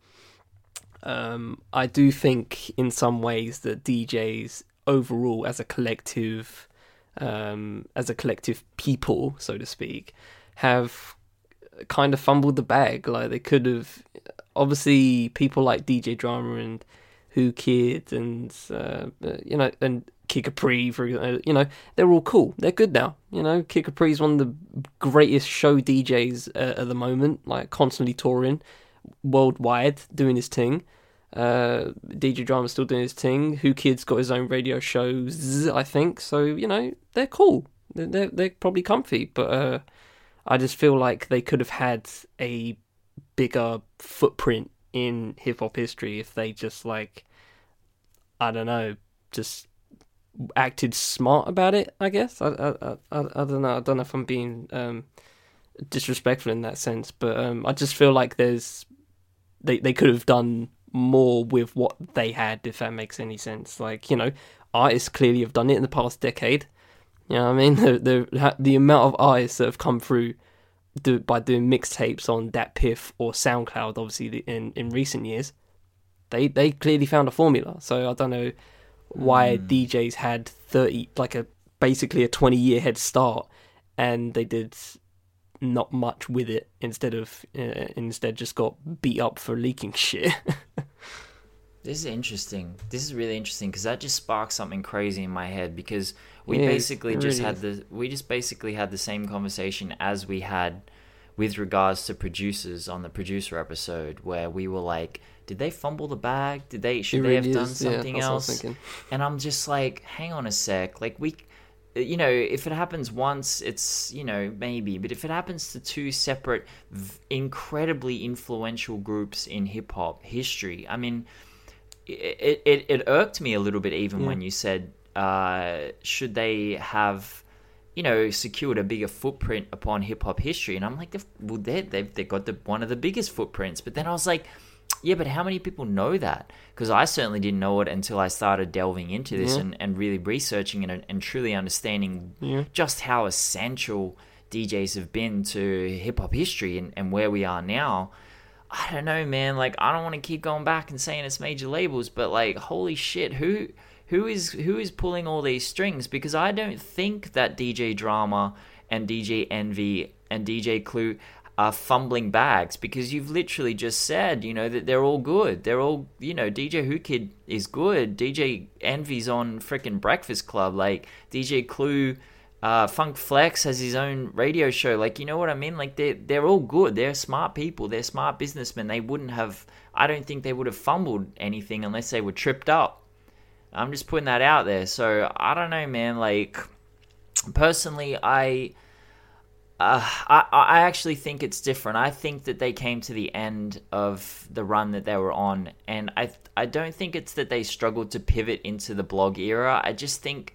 S1: Um, I do think in some ways that DJs overall as a collective um, as a collective people, so to speak, have kind of fumbled the bag. Like they could have obviously people like DJ Drama and Whoo Kid and uh, you know and Kid Capri, for uh, you know, they're all cool. They're good now. You know, Kid Capri is one of the greatest show DJs uh, at the moment, like constantly touring worldwide, doing his thing. Uh, DJ Drama's still doing his thing. Whoo Kid's got his own radio shows, I think. So you know, they're cool. They're they're, they're probably comfy, but uh, I just feel like they could have had a bigger footprint in hip hop history if they just like I don't know, just acted smart about it. I guess I I I, I, don't know. I don't know if I'm being um, disrespectful in that sense, but um, I just feel like there's they they could have done more with what they had, if that makes any sense. Like you know, artists clearly have done it in the past decade. You know what I mean? The the the amount of artists that have come through do, by doing mixtapes on DatPiff or SoundCloud, obviously in in recent years, they they clearly found a formula. So I don't know why
S2: Mm.
S1: DJs had thirty like a basically a twenty year head start, and they did not much with it instead of uh, instead just got beat up for leaking shit.
S2: This is interesting. This is really interesting because that just sparked something crazy in my head because we
S1: Yeah,
S2: basically just
S1: really
S2: had the we just basically had the same conversation as we had with regards to producers on the producer episode where we were like, did they fumble the bag? Did they should
S1: It
S2: they
S1: really
S2: have done
S1: is, yeah,
S2: something
S1: that's what I was
S2: else? And I'm just like, hang on a sec. Like we, you know, if it happens once, it's you know maybe, but if it happens to two separate, v- incredibly influential groups in hip hop history, I mean, it, it it irked me a little bit even
S1: Yeah.
S2: when you said, uh, should they have. You know, secured a bigger footprint upon hip hop history, and I'm like, they've, well, they they've they got the one of the biggest footprints. But then I was like, yeah, but how many people know that? Because I certainly didn't know it until I started delving into this
S1: Yeah.
S2: and, and really researching it and, and truly understanding
S1: Yeah.
S2: just how essential DJs have been to hip hop history and, and where we are now. I don't know, man. Like, I don't want to keep going back and saying it's major labels, but like, holy shit, who who is who is pulling all these strings? Because I don't think that DJ Drama and DJ Envy and DJ Clue are fumbling bags because you've literally just said, you know, that they're all good. They're all, you know, DJ Whoo Kid is good. DJ Envy's on freaking Breakfast Club. Like DJ Clue, uh, Funk Flex has his own radio show. Like, you know what I mean? Like they're they're all good. They're smart people. They're smart businessmen. They wouldn't have. I don't think they would have fumbled anything unless they were tripped up. I'm just putting that out there. So I don't know, man. Like personally, I. Uh, I, I actually think it's different. I think that they came to the end of the run that they were on, and I I don't think it's that they struggled to pivot into the blog era. I just think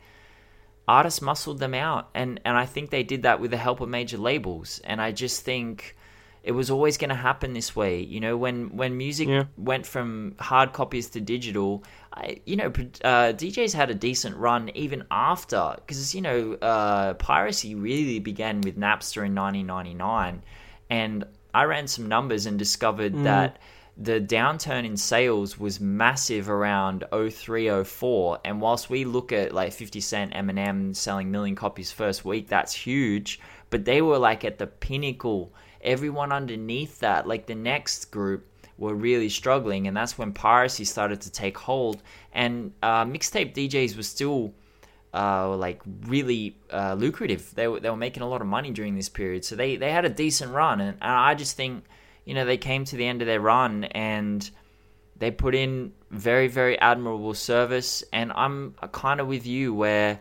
S2: artists muscled them out, and and I think they did that with the help of major labels. And I just think it was always going to happen this way. You know, when when music
S1: Yeah.
S2: went from hard copies to digital, I, you know, uh, DJs had a decent run even after, because you know, uh, piracy really began with Napster in 1999, and I ran some numbers and discovered that the downturn in sales was massive around 03 04 and whilst we look at like 50 cent eminem selling million copies first week that's huge but they were like at the pinnacle everyone underneath that, like the next group, were really struggling, and that's when piracy started to take hold. And uh, mixtape DJs were still uh, like really uh, lucrative. They were they were making a lot of money during this period, so they they had a decent run. And, and I just think you know they came to the end of their run and they put in very very admirable service. And I'm kind of with you where.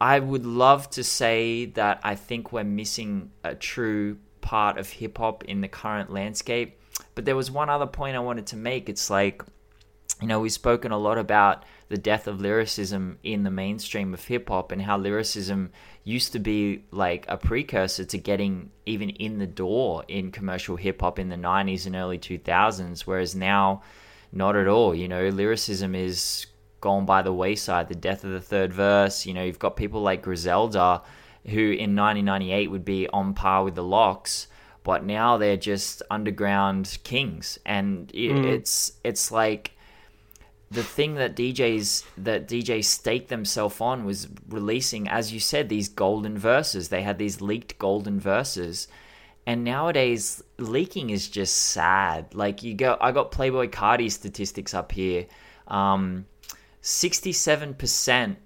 S2: I would love to say that I think we're missing a true part of hip hop in the current landscape. But there was one other point I wanted to make. It's like, you know, we've spoken a lot about the death of lyricism in the mainstream of hip hop and how lyricism used to be like a precursor to getting even in the door in commercial hip hop in the 90s and early 2000s, whereas now, not at all. You know, lyricism is gone by the wayside. The death of the third verse. You know, you've got people like Griselda, who in 1998 would be on par with the LOX, but now they're just underground kings, and it, mm. it's it's like the thing that DJs that DJs staked themselves on was releasing, as you said, these golden verses. They had these leaked golden verses. And nowadays, leaking is just sad. Like you go, I got Playboi Carti statistics up here. Um, 67%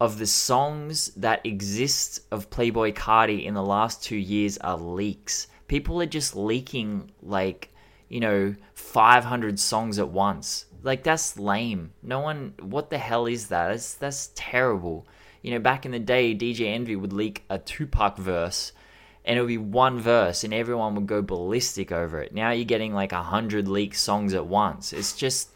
S2: of the songs that exist of Playboi Carti in the last two years are leaks. People are just leaking like, you know, 500 songs at once. Like that's lame. No one what the hell is that? That's that's terrible. You know, back in the day DJ Envy would leak a Tupac verse and it would be one verse and everyone would go ballistic over it. Now you're getting like a hundred leaked songs at once. It's just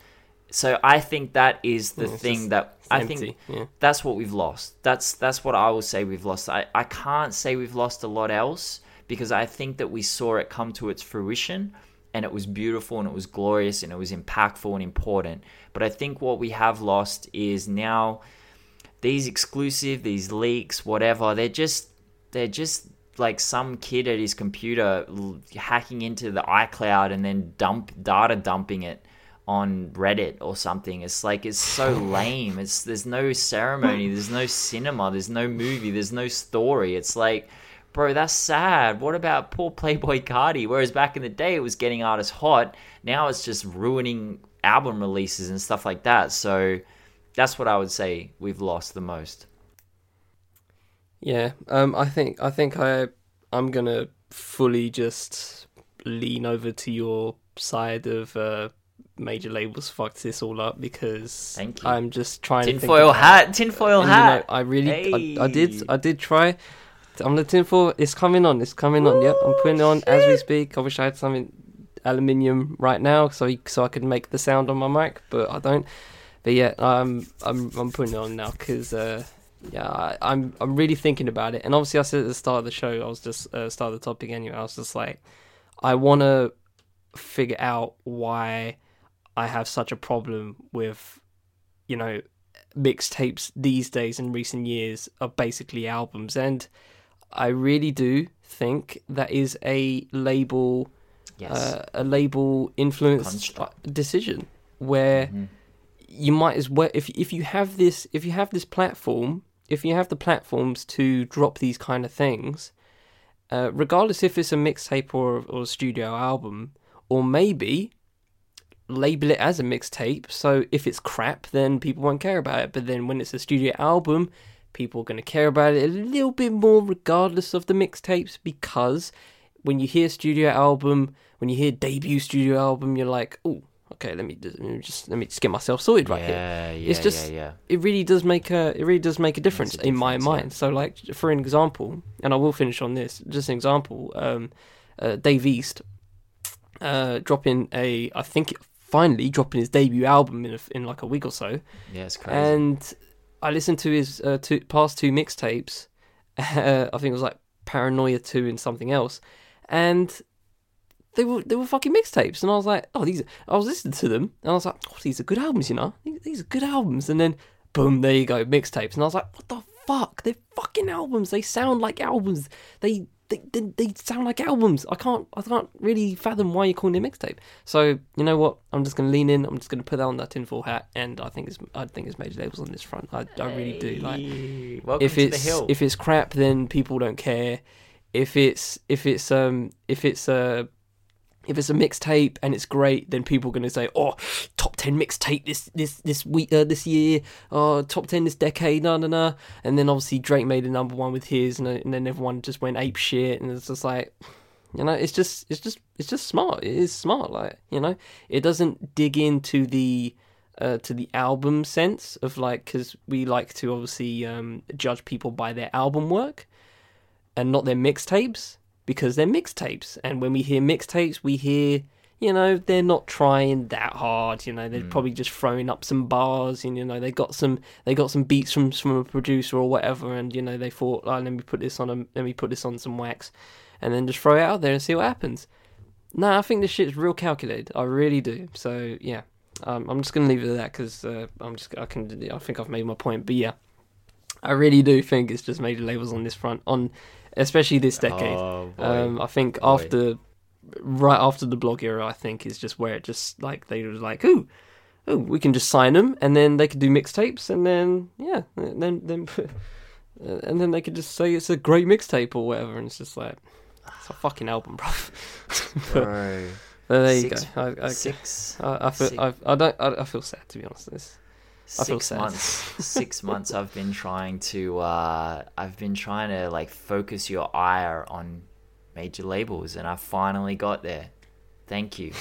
S2: so I think that is the mm, thing that I empty. think yeah. that's what we've lost. That's that's what I will say we've lost. I, I can't say we've lost a lot else because I think that we saw it come to its fruition and it was beautiful and it was glorious and it was impactful and important. But I think what we have lost is now these exclusive, these leaks, whatever, they're just they're just like some kid at his computer hacking into the iCloud and then dump data dumping it on Reddit or something. It's like it's so lame. It's there's no ceremony, there's no cinema, there's no movie, there's no story. It's like, bro, that's sad. What about poor Playboi Carti? Whereas back in the day, it was getting artists hot. Now it's just ruining album releases and stuff like that. So that's what I would say we've lost the most.
S1: Yeah, um, I think I think I I'm gonna fully just lean over to your side of uh, major labels fucked this all up because I'm just trying to tinfoil
S2: hat, tinfoil hat. You know,
S1: I really, hey. I, I, did, I did try. On the tinfoil, it's coming on. It's coming on. Yep, I'm putting it on shit. as we speak. I wish I had something aluminium right now, so so I could make the sound on my mic, but I don't. But yeah, I'm I'm I'm putting it on now because uh, yeah, I, am I'm, I'm really thinking about it. And obviously, I said at the start of the show, I was just uh, start of the topic anyway. I was just like, I want to figure out why I have such a problem with, you know, mixtapes these days in recent years are basically albums. And I really do think that is a label, yes. uh, a label influenced decision where mm-hmm. you might as well, if, if you have this, if you have this platform, if you have the platforms to drop these kind of things, uh, regardless if it's a mixtape or, or a studio album, or maybe label it as a mixtape. So if it's crap, then people won't care about it. But then when it's a studio album, people are going to care about it a little bit more, regardless of the mixtapes, because when you hear studio album, when you hear debut studio album, you're like, oh, okay, let me, just, let me just let me just get myself sorted right
S2: yeah, here.
S1: Yeah, it's just
S2: yeah, yeah.
S1: it really does make a it really does make a difference, a difference in my mind. So like for an example, and I will finish on this. Just an example, um, uh, Dave East. Uh, dropping a, I think finally dropping his debut album in a, in like a week or so.
S2: Yeah, it's crazy.
S1: And I listened to his uh, two, past two mixtapes. Uh, I think it was like Paranoia Two and something else, and they were they were fucking mixtapes. And I was like, oh, these. I was listening to them, and I was like, oh, these are good albums, you know. These are good albums. And then boom, there you go, mixtapes. And I was like, what the fuck? They're fucking albums. They sound like albums. They they, they, they sound like albums. I can't I can't really fathom why you're calling it a mixtape. So you know what? I'm just gonna lean in. I'm just gonna put that on that tinfoil hat, and I think it's I think it's major labels on this front. I, I really do. Like
S2: Welcome
S1: if it's
S2: if
S1: it's crap, then people don't care. if it's if it's um if it's a if it's a mixtape and it's great, then people are going to say, "Oh, top ten mixtape this this this week uh, this year, oh, top ten this decade, no, no, no." And then obviously Drake made a number one with his, and, and then everyone just went ape shit, and it's just like, you know, it's just it's just it's just smart. It is smart, like you know, it doesn't dig into the uh, to the album sense of like because we like to obviously um, judge people by their album work and not their mixtapes because they're mixtapes. And when we hear mixtapes, we hear, you know, they're not trying that hard. You know, they're
S2: Mm.
S1: probably just throwing up some bars, and you know, they got some they got some beats from from a producer or whatever, and you know, they thought, oh, let me put this on a let me put this on some wax, and then just throw it out there and see what happens. No, I think this shit's real calculated. I really do. So yeah, um, I'm just gonna leave it at that because uh, I'm just I can I think I've made my point. But yeah, I really do think it's just major labels on this front on, especially this decade.
S2: Oh, boy.
S1: Um, I think
S2: Boy.
S1: after, right after the blog era, I think is just where it just like they was like, ooh, ooh, we can just sign them, and then they could do mixtapes, and then yeah, and then then, and then they could just say it's a great mixtape or whatever, and it's just like it's a fucking album, bro. but,
S2: Bro,
S1: but there
S2: Six-
S1: you go. I, I,
S2: six
S1: I, I feel
S2: six-
S1: I, I don't I, I feel sad to be honest. This I feel
S2: six months. Six months i've been trying to uh i've been trying to like focus your ire on major labels and i finally got there. Thank you.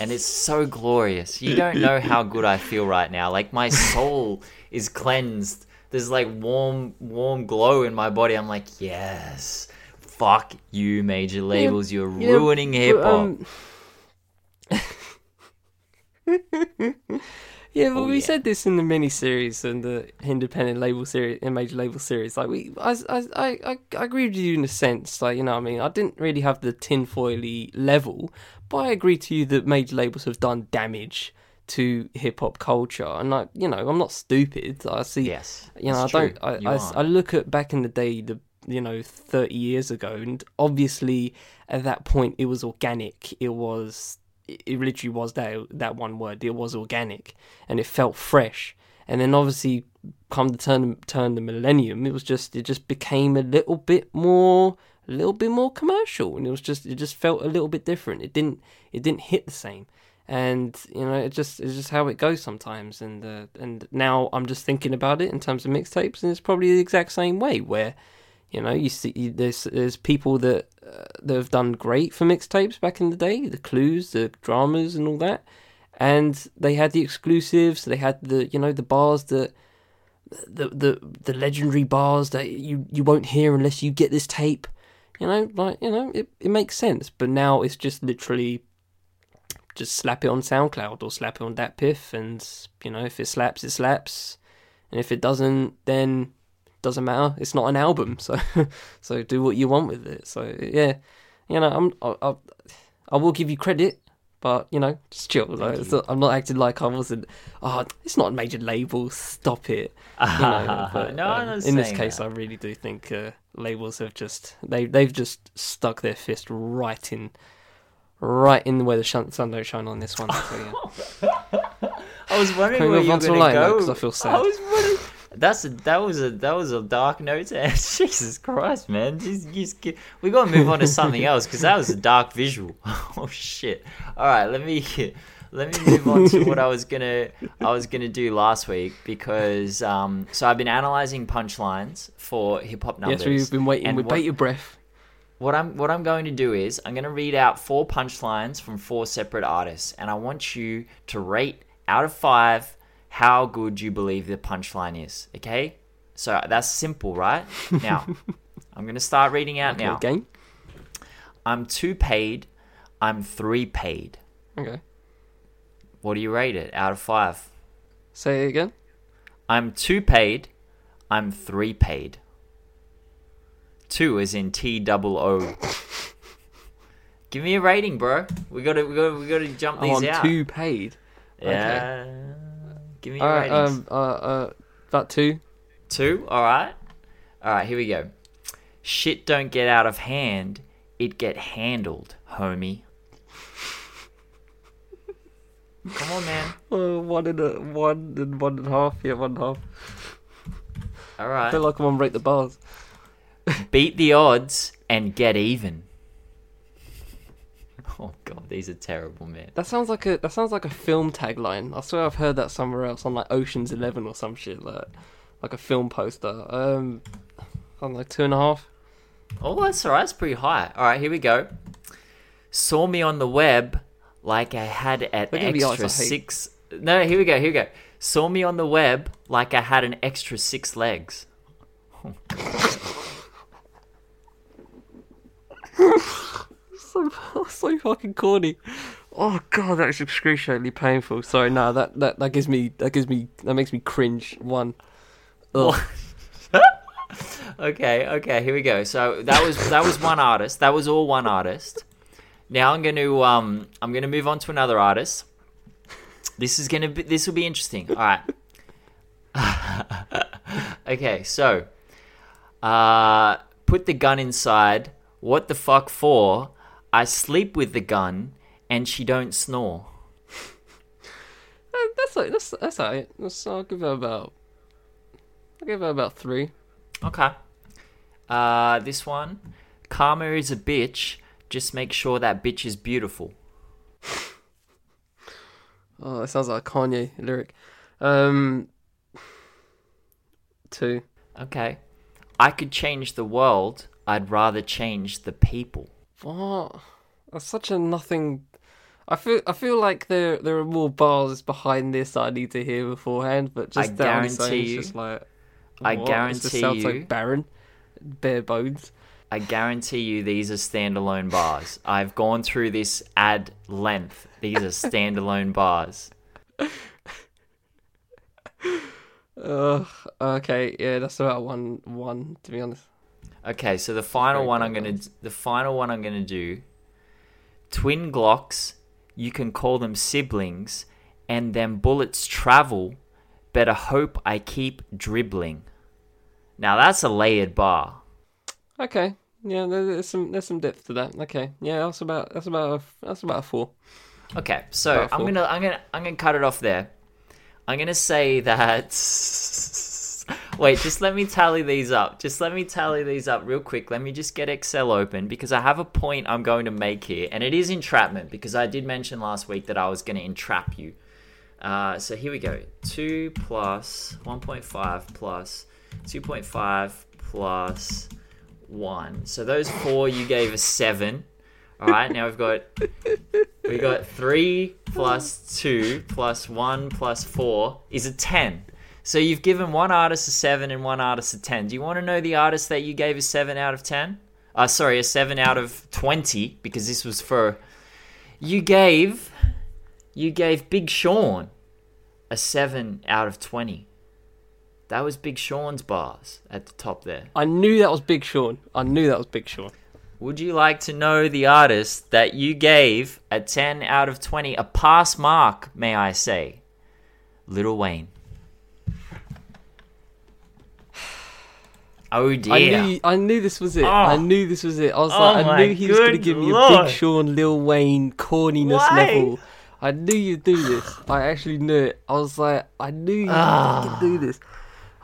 S2: And it's so glorious. You don't know how good i feel right now. Like my soul is cleansed. There's like warm warm glow in my body. I'm like yes. Fuck you major labels. You're
S1: Yeah,
S2: ruining hip hop
S1: um, yeah, well,
S2: Oh,
S1: we
S2: yeah.
S1: said this in the mini series and the independent label series and major label series. Like we, I, I, I, I agree with you in a sense. Like you know, what I mean, I didn't really have the tinfoily level, but I agree to you that major labels have done damage to hip hop culture. And like you know, I'm not stupid. I see
S2: yes
S1: you know, I
S2: true.
S1: don't. I, I. I look at back in the day, the you know, thirty years ago, and obviously at that point it was organic. It was. It it literally was that that one word. It was organic, and it felt fresh. And then obviously, come the turn turn the millennium, it was just it just became a little bit more a little bit more commercial, and it was just it just felt a little bit different. It didn't it didn't hit the same and you know it just it's just how it goes sometimes and uh, and now I'm just thinking about it in terms of mixtapes and it's probably the exact same way where you know you see you- there's there's people that uh, that have done great for mixtapes back in the day the clues the dramas and all that. And they had the exclusives they had the you know the bars that the the the legendary bars that you you won't hear unless you get this tape. You know like you know it, it makes sense. But now it's just literally just slap it on SoundCloud or slap it on DatPiff, and you know if it slaps, it slaps, and if it doesn't, then doesn't matter. It's not an album, so so do what you want with it. So yeah, you know I'm I, I, I will give you credit, but you know just chill. Like, not- I'm not acting like I wasn't. Oh, it's not a major label. Stop it. You know, but,
S2: no, I'm
S1: um, in this case,
S2: that.
S1: I really do think uh, labels have just they they've just stuck their fist right in, right in where the shun- sun don't shine on this one. So, yeah.
S2: I was wondering where you were
S1: on to
S2: gonna
S1: light note,
S2: go.
S1: I feel sad.
S2: I was wondering. That's a, that was a that was a dark note. to end. Jesus Christ, man! Just, just get, we gotta move on to something else because that was a dark visual. oh shit! All right, let me let me move on to what I was gonna I was gonna do last week because um so I've been analyzing punchlines for hip hop numbers.
S1: yes, we've been waiting We
S2: what-
S1: bated breath.
S2: what I'm what I'm going to do is I'm going to read out four punchlines from four separate artists, and I want you to rate out of five how good you believe the punchline is. Okay, so that's simple, right? Now I'm going to start reading out
S1: Okay,
S2: now.
S1: game.
S2: I'm two paid. I'm three paid.
S1: Okay,
S2: What do you rate it out of five?
S1: say it again.
S2: I'm two paid. I'm three paid. Two is in T double O. Give me a rating, bro. We gotta, we gotta, we gotta jump
S1: Oh,
S2: these
S1: I'm
S2: out.
S1: two paid.
S2: Yeah. Give me
S1: All
S2: your
S1: right,
S2: ratings.
S1: um, uh, uh, about two.
S2: Two. All right. All right. Here we go. Shit don't get out of hand. It get handled, homie. Come on, man.
S1: Uh, one and a one and one and a half. Yeah, one and a half.
S2: All
S1: I feel like I'm on break the bars.
S2: Beat the odds. and get even. Oh god, these are terrible, man.
S1: That sounds like a that sounds like a film tagline. I swear I've heard that somewhere else on like Ocean's Eleven or some shit like like a film poster. Um, I'm like two and a half.
S2: Oh, that's alright. That's pretty high. All right, here we go. Saw me on the web like I had an
S1: at
S2: extra six. No, here we go. Here we go. Saw me on the web like I had an extra six legs.
S1: So so fucking corny. Oh god, that's excruciatingly painful. Sorry, no, that, that that gives me that gives me that makes me cringe. One.
S2: Okay, okay, here we go. So that was that was one artist. That was all one artist. Now I'm gonna um I'm gonna move on to another artist. This is gonna be this will be interesting. All right. okay, so uh put the gun inside. What the fuck for? I sleep with the gun and she don't snore.
S1: That's like that's that's alright. That's, I'll give it about. I'll give it about three.
S2: Okay. Uh this one. Karma is a bitch. Just make sure that bitch is beautiful.
S1: Oh, that sounds like a Kanye lyric. Um, two.
S2: Okay. I could change the world. I'd rather change the people.
S1: What? That's such a nothing. I feel I feel like there there are more bars behind this I need to hear beforehand, but just
S2: I
S1: that on its own
S2: guarantee you-
S1: just like.
S2: I
S1: what? It just
S2: guarantee
S1: sounds
S2: you-
S1: like barren, bare bones.
S2: I guarantee you these are standalone bars. I've gone through this ad length. These are standalone bars.
S1: Ugh. Okay, yeah, that's about one one to be honest.
S2: Okay, so the final one I'm gonna the final one I'm gonna do. Twin Glocks, you can call them siblings, and them bullets travel. Better hope I keep dribbling. Now that's a layered bar.
S1: Okay, yeah, there's some there's some depth to that. Okay, yeah, that's about that's about a, that's about a four.
S2: Okay, so I'm gonna I'm gonna I'm gonna cut it off there. I'm gonna say that. Wait, just let me tally these up. Just let me tally these up real quick. Let me just get Excel open because I have a point I'm going to make here, and it is entrapment because I did mention last week that I was going to entrap you. Uh, so here we go. Two plus 1.5 plus 2.5 plus one. So those four you gave a seven. All right, now we've got we got three plus two plus one plus four is a ten. So you've given one artist a seven and one artist a ten. Do you want to know the artist that you gave a seven out of ten? Uh, sorry, a seven out of twenty because this was for. You gave, you gave Big Sean, a seven out of twenty. That was Big Sean's bars at the top there.
S1: I knew that was Big Sean. I knew that was Big Sean.
S2: Would you like to know the artist that you gave a 10 out of 20, a pass mark, may I say? Little Wayne. Oh dear.
S1: I knew I knew this was it.
S2: Oh.
S1: I knew this was it. I was
S2: Oh
S1: like, I knew he was going to give me a. Big Sean, Lil Wayne corniness
S2: Why?
S1: level. I knew you'd do this. I actually knew it. I was like, I knew you'd
S2: Ah.
S1: do this.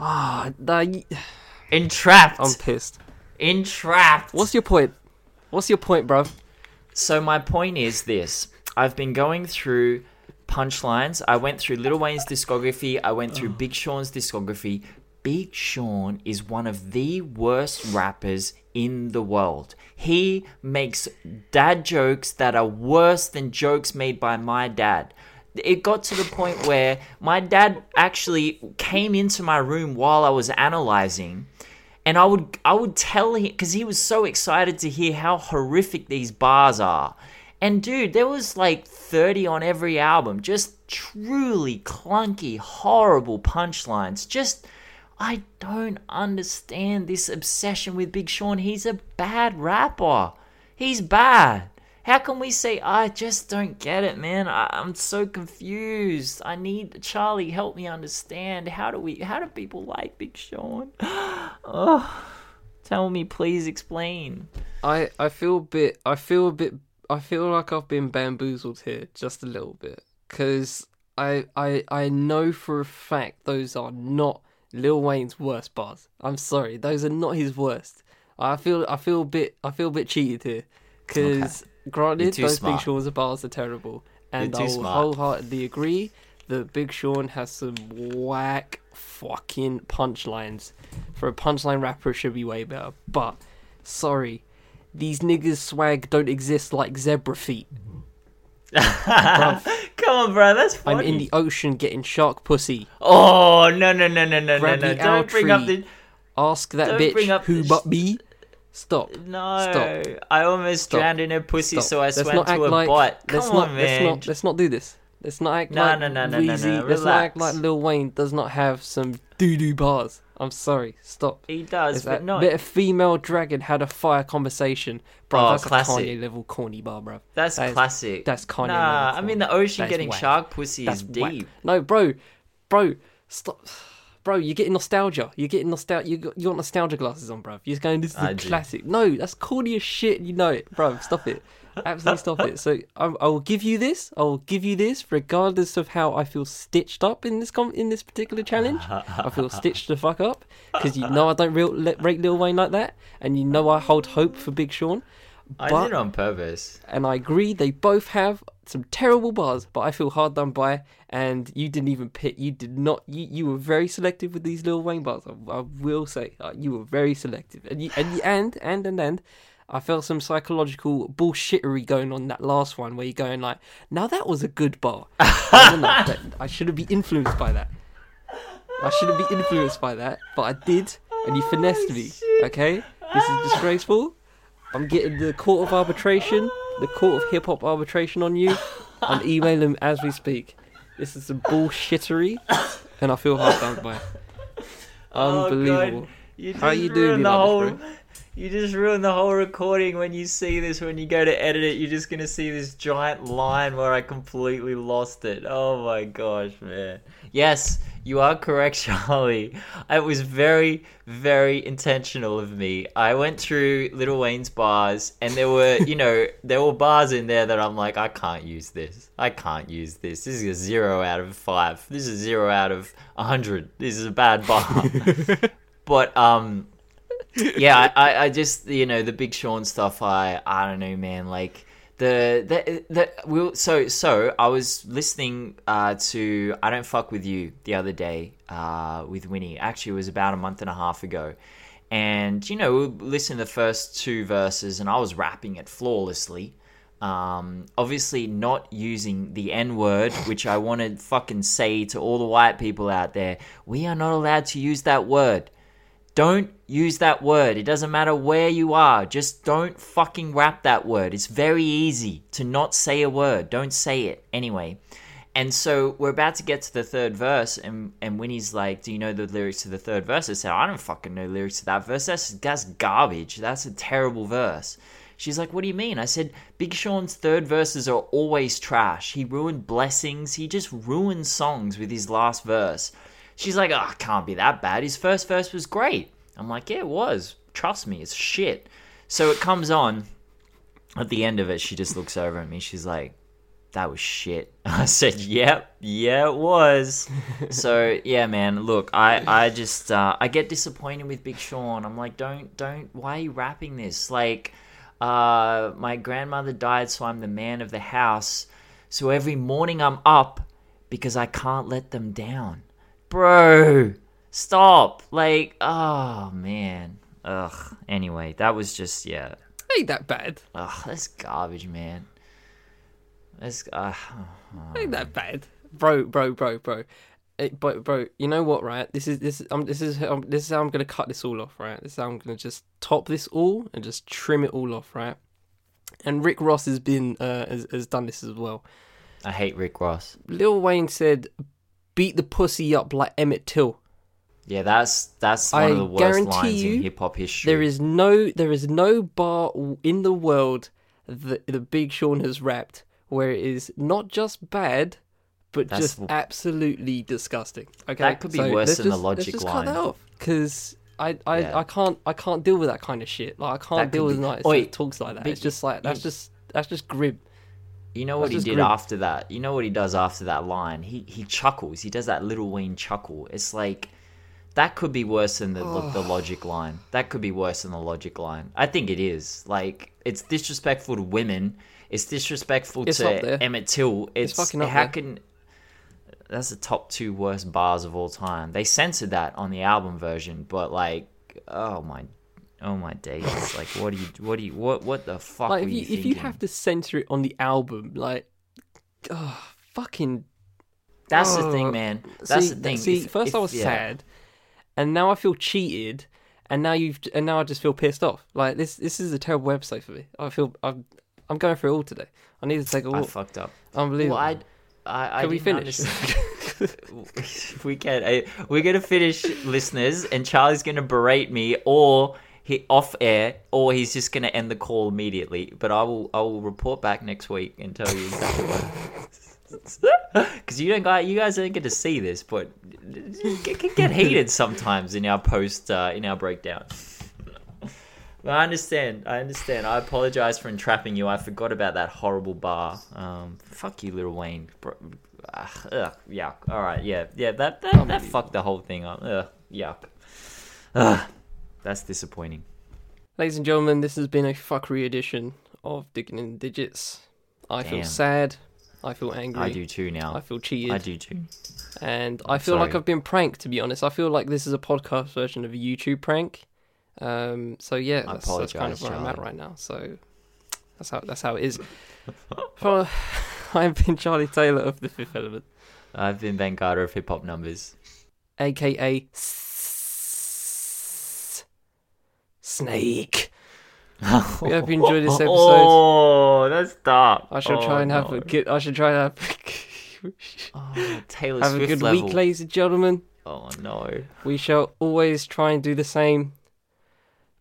S1: Ah, nah, you-
S2: Entrapped.
S1: I'm pissed.
S2: Entrapped.
S1: What's your point? What's your point, bruv?
S2: So my point is this: I've been going through punchlines. I went through Little Wayne's discography. I went through Big Sean's discography. Big Sean is one of the worst rappers in the world. He makes dad jokes that are worse than jokes made by my dad. It got to the point where my dad actually came into my room while I was analyzing and I would I would tell him because he was so excited to hear how horrific these bars are. And dude, there was like 30 on every album, just truly clunky, horrible punchlines. Just I don't understand this obsession with Big Sean. He's a bad rapper. He's bad. How can we say I just don't get it, man? I, I'm so confused. I need Charlie help me understand. How do we? How do people like Big Sean? oh, tell me, please explain.
S1: I I feel a bit. I feel a bit. I feel like I've been bamboozled here just a little bit because I I I know for a fact those are not Lil Wayne's worst bars. I'm sorry, those are not his worst. I feel I feel a bit I feel a bit cheated here because granted those
S2: smart.
S1: Big Sean's bars are terrible, and I'll
S2: smart.
S1: wholeheartedly agree that Big Sean has some whack fucking punchlines. For a punchline rapper, it should be way better. But sorry, these niggas swag don't exist like zebra feet.
S2: Come on, bro. That's
S1: I'm in the ocean getting shark pussy.
S2: Oh no no no no no no
S1: Grab
S2: no!
S1: owl
S2: Don't bring up the
S1: Ask that
S2: Don't
S1: bitch who
S2: the
S1: but me. Stop.
S2: no.
S1: Stop.
S2: I almost
S1: Stop.
S2: drowned in her pussy,
S1: Stop.
S2: so I
S1: let's
S2: swam to a
S1: like,
S2: butt. Come
S1: let's
S2: on,
S1: not,
S2: man.
S1: Let's not, let's not do this. Let's not act
S2: No,
S1: like
S2: no, no, no, no,
S1: Weezy.
S2: no,
S1: Let's not act like Lil Wayne does not have some doo doo bars. I'm sorry. Stop.
S2: He does,
S1: It's
S2: but
S1: that
S2: not.
S1: bit of female dragon had a fire conversation, bro.
S2: Oh,
S1: that's
S2: classic.
S1: a Kanye level corny bar, bro.
S2: That's
S1: that is-
S2: classic.
S1: that's Kanye
S2: Nah,
S1: level
S2: I mean the ocean
S1: That
S2: getting shark pussy
S1: That's
S2: is
S1: whack.
S2: deep.
S1: No, bro, bro, stop. Bro, you're getting nostalgia. You're getting nostalgia. You got, you got nostalgia glasses on, bro. You're just going, this is
S2: I
S1: a
S2: do.
S1: classic. No, that's corny as shit. You know it, bro. Stop it. Absolutely stop it. So I, I will give you this. I will give you this, regardless of how I feel stitched up in this com- in this particular challenge. I feel stitched the fuck up because you know I don't real, let, rate Lil Wayne like that, and you know I hold hope for Big Sean.
S2: I
S1: But-
S2: did it on purpose.
S1: and I agree they both have some terrible bars, but I feel hard done by. And you didn't even pick. You did not. You, you were very selective with these Lil Wayne bars. I, I will say uh, you were very selective. And you, and you, and and and and I felt some psychological bullshittery going on that last one where you're going like, now that was a good bar. I, I shouldn't be influenced by that. I shouldn't be influenced by that, but I did, and you finessed me. Okay, this is disgraceful. I'm getting the court of arbitration, the court of hip hop arbitration on you. I'm emailing as we speak. This is some bullshittery, and I feel hard done by. it.
S2: Oh,
S1: Unbelievable.
S2: Just
S1: How you doing
S2: the
S1: like this,
S2: whole. You just ruined the whole recording when you see this. When you go to edit it, you're just gonna see this giant line where I completely lost it. Oh my gosh, man! Yes, you are correct, Charlie. It was very, very intentional of me. I went through Little Wayne's bars, and there were, you know, there were bars in there that I'm like, I can't use this. I can't use this. This is a zero out of five. This is a zero out of a hundred. This is a bad bar. but um yeah I, I i just you know the big sean stuff i i don't know man like the the the will so so i was listening uh to i don't fuck with you the other day uh with winnie actually it was about a month and a half ago and you know we listened to the first two verses and i was rapping it flawlessly um, obviously not using the N word, which I want to fucking say to all the white people out there. We are not allowed to use that word. Don't use that word. It doesn't matter where you are. Just don't fucking rap that word. It's very easy to not say a word. Don't say it anyway. And so we're about to get to the third verse, and, and Winnie's like, Do you know the lyrics to the third verse? I said, I don't fucking know lyrics to that verse. That's, that's garbage. That's a terrible verse. She's like, What do you mean? I said, Big Sean's third verses are always trash. He ruined blessings. He just ruined songs with his last verse. She's like, Oh, can't be that bad. His first verse was great. I'm like, Yeah, it was. Trust me, it's shit. So it comes on. At the end of it, she just looks over at me. She's like, that was shit. I said, yep, yeah, it was. so yeah, man. Look, I, I just, uh, I get disappointed with Big Sean. I'm like, don't, don't. Why are you rapping this? Like, uh, my grandmother died, so I'm the man of the house. So every morning I'm up because I can't let them down, bro. Stop. Like, oh man. Ugh. Anyway, that was just yeah.
S1: Ain't that bad.
S2: Ugh, that's garbage, man. That's uh,
S1: Ain't that bad, bro, bro, bro, bro. Eh, but bro, you know what, right? This is this um this is um, this is how I'm gonna cut this all off, right? This is how I'm gonna just top this all and just trim it all off, right? And Rick Ross has been uh has, has done this as well.
S2: I hate Rick Ross.
S1: Lil Wayne said, "Beat the pussy up like Emmett Till."
S2: Yeah, that's that's one
S1: I
S2: of the worst lines
S1: you
S2: in hip hop history.
S1: There is no there is no bar in the world that the Big Sean has rapped where it is not just bad, but
S2: That's
S1: just absolutely disgusting. Okay,
S2: That could be
S1: So
S2: worse than the
S1: just-
S2: Logic
S1: let's just
S2: line.
S1: cut that off because I I,
S2: Yeah.
S1: I can't I can't deal with that kind of shit. Like I can't deal with
S2: be-
S1: artist
S2: Oi,
S1: talks like that.
S2: but
S1: It's just like that's just that's just grim.
S2: You know what he did after that? You know what he does after that line? He he chuckles. He does that little Wayne chuckle. It's like That could be worse than the the
S1: Oh.
S2: logic line. That could be worse than the logic line. I think it is. Like it's disrespectful to women. It's disrespectful
S1: It's
S2: to. Emmett Till. It's,
S1: fucking up
S2: how
S1: there.
S2: can that's the top two worst bars of all time. They censored that on the album version, but like, oh my, oh my days! like, what do you, what do you, what, what the fuck
S1: Like if you,
S2: you,
S1: if you have to censor it on the album, like, oh, fucking.
S2: That's the
S1: Oh,
S2: thing, man. That's
S1: see,
S2: the thing.
S1: See,
S2: If-
S1: first
S2: if-
S1: I was
S2: yeah.
S1: sad, and now I feel cheated, and now you've and now I just feel pissed off. Like this, this is a terrible episode for me. I feel I'm I'm going through it all today. I need to take a
S2: I
S1: walk.
S2: I fucked up.
S1: Unbelievable.
S2: Well, I, I, I
S1: Can we finish?
S2: we can. I, we're gonna finish, listeners, and Charlie's gonna berate me, or he off air, or he's just gonna end the call immediately. But I will, I will report back next week and tell you exactly what. Because you don't, guys, you guys don't get to see this, but it can get heated sometimes in our post, uh, in our breakdown. I understand. I understand. I apologize for entrapping you. I forgot about that horrible bar. Um, fuck you, Little Wayne. Bro, ugh, ugh, yuck. All right. Yeah. Yeah. That that, that fucked the whole thing up. Ugh, yuck. Ugh, that's disappointing.
S1: Ladies and gentlemen, this has been a fuckery edition of Digging in the Digits. I feel sad. I feel angry.
S2: I do too now.
S1: I feel cheated.
S2: I do too.
S1: and I feel like. I've been pranked. To be honest, I feel like this is a podcast version of a YouTube prank. Um, so yeah,
S2: I
S1: that's, that's kind of where I'm at right now. So that's how that's how it is. well, I've been Charlie Taylor of the Fifth Element,
S2: I've been Ben Carter of Hip Hop Numbers.
S1: aka Snake. We hope you enjoyed this oh, episode.
S2: Oh, that's dark.
S1: I shall
S2: Oh,
S1: try and have
S2: no.
S1: a good. I should try and have,
S2: Oh, Taylor
S1: have a good
S2: level.
S1: week, ladies and gentlemen.
S2: Oh no.
S1: We shall always try and do the same.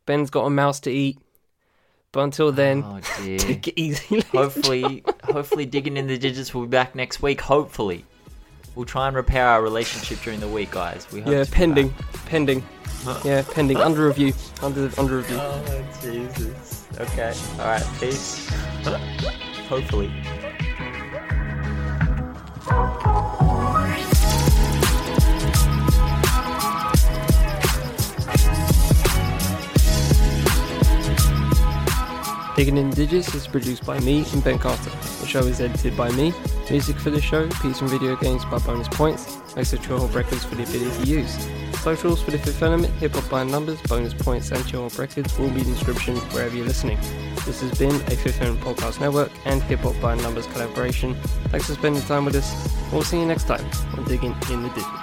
S1: Ben's got a mouse to eat. But until then,
S2: oh
S1: take it easy.
S2: hopefully, hopefully, digging in the digits will be back next week. Hopefully, we'll try and repair our relationship during the week, guys. We hope
S1: Yeah, pending, pending. Yeah, pending. Under review. Under under review.
S2: Oh Jesus. Okay. All right. Peace. hopefully.
S1: Digging in Digits is produced by me and Ben Carter. The show is edited by me. Music for the show, Peace and Video Games by Bonus Points, Extra Chill Records for the ability to use. Socials for the Fifth Element, Hip Hop by Numbers, Bonus Points, and Chill Records will be in the description wherever you're listening. This has been a Fifth Element Podcast Network and Hip Hop by Numbers collaboration. Thanks for spending time with us. We'll see you next time on Digging in the Digits.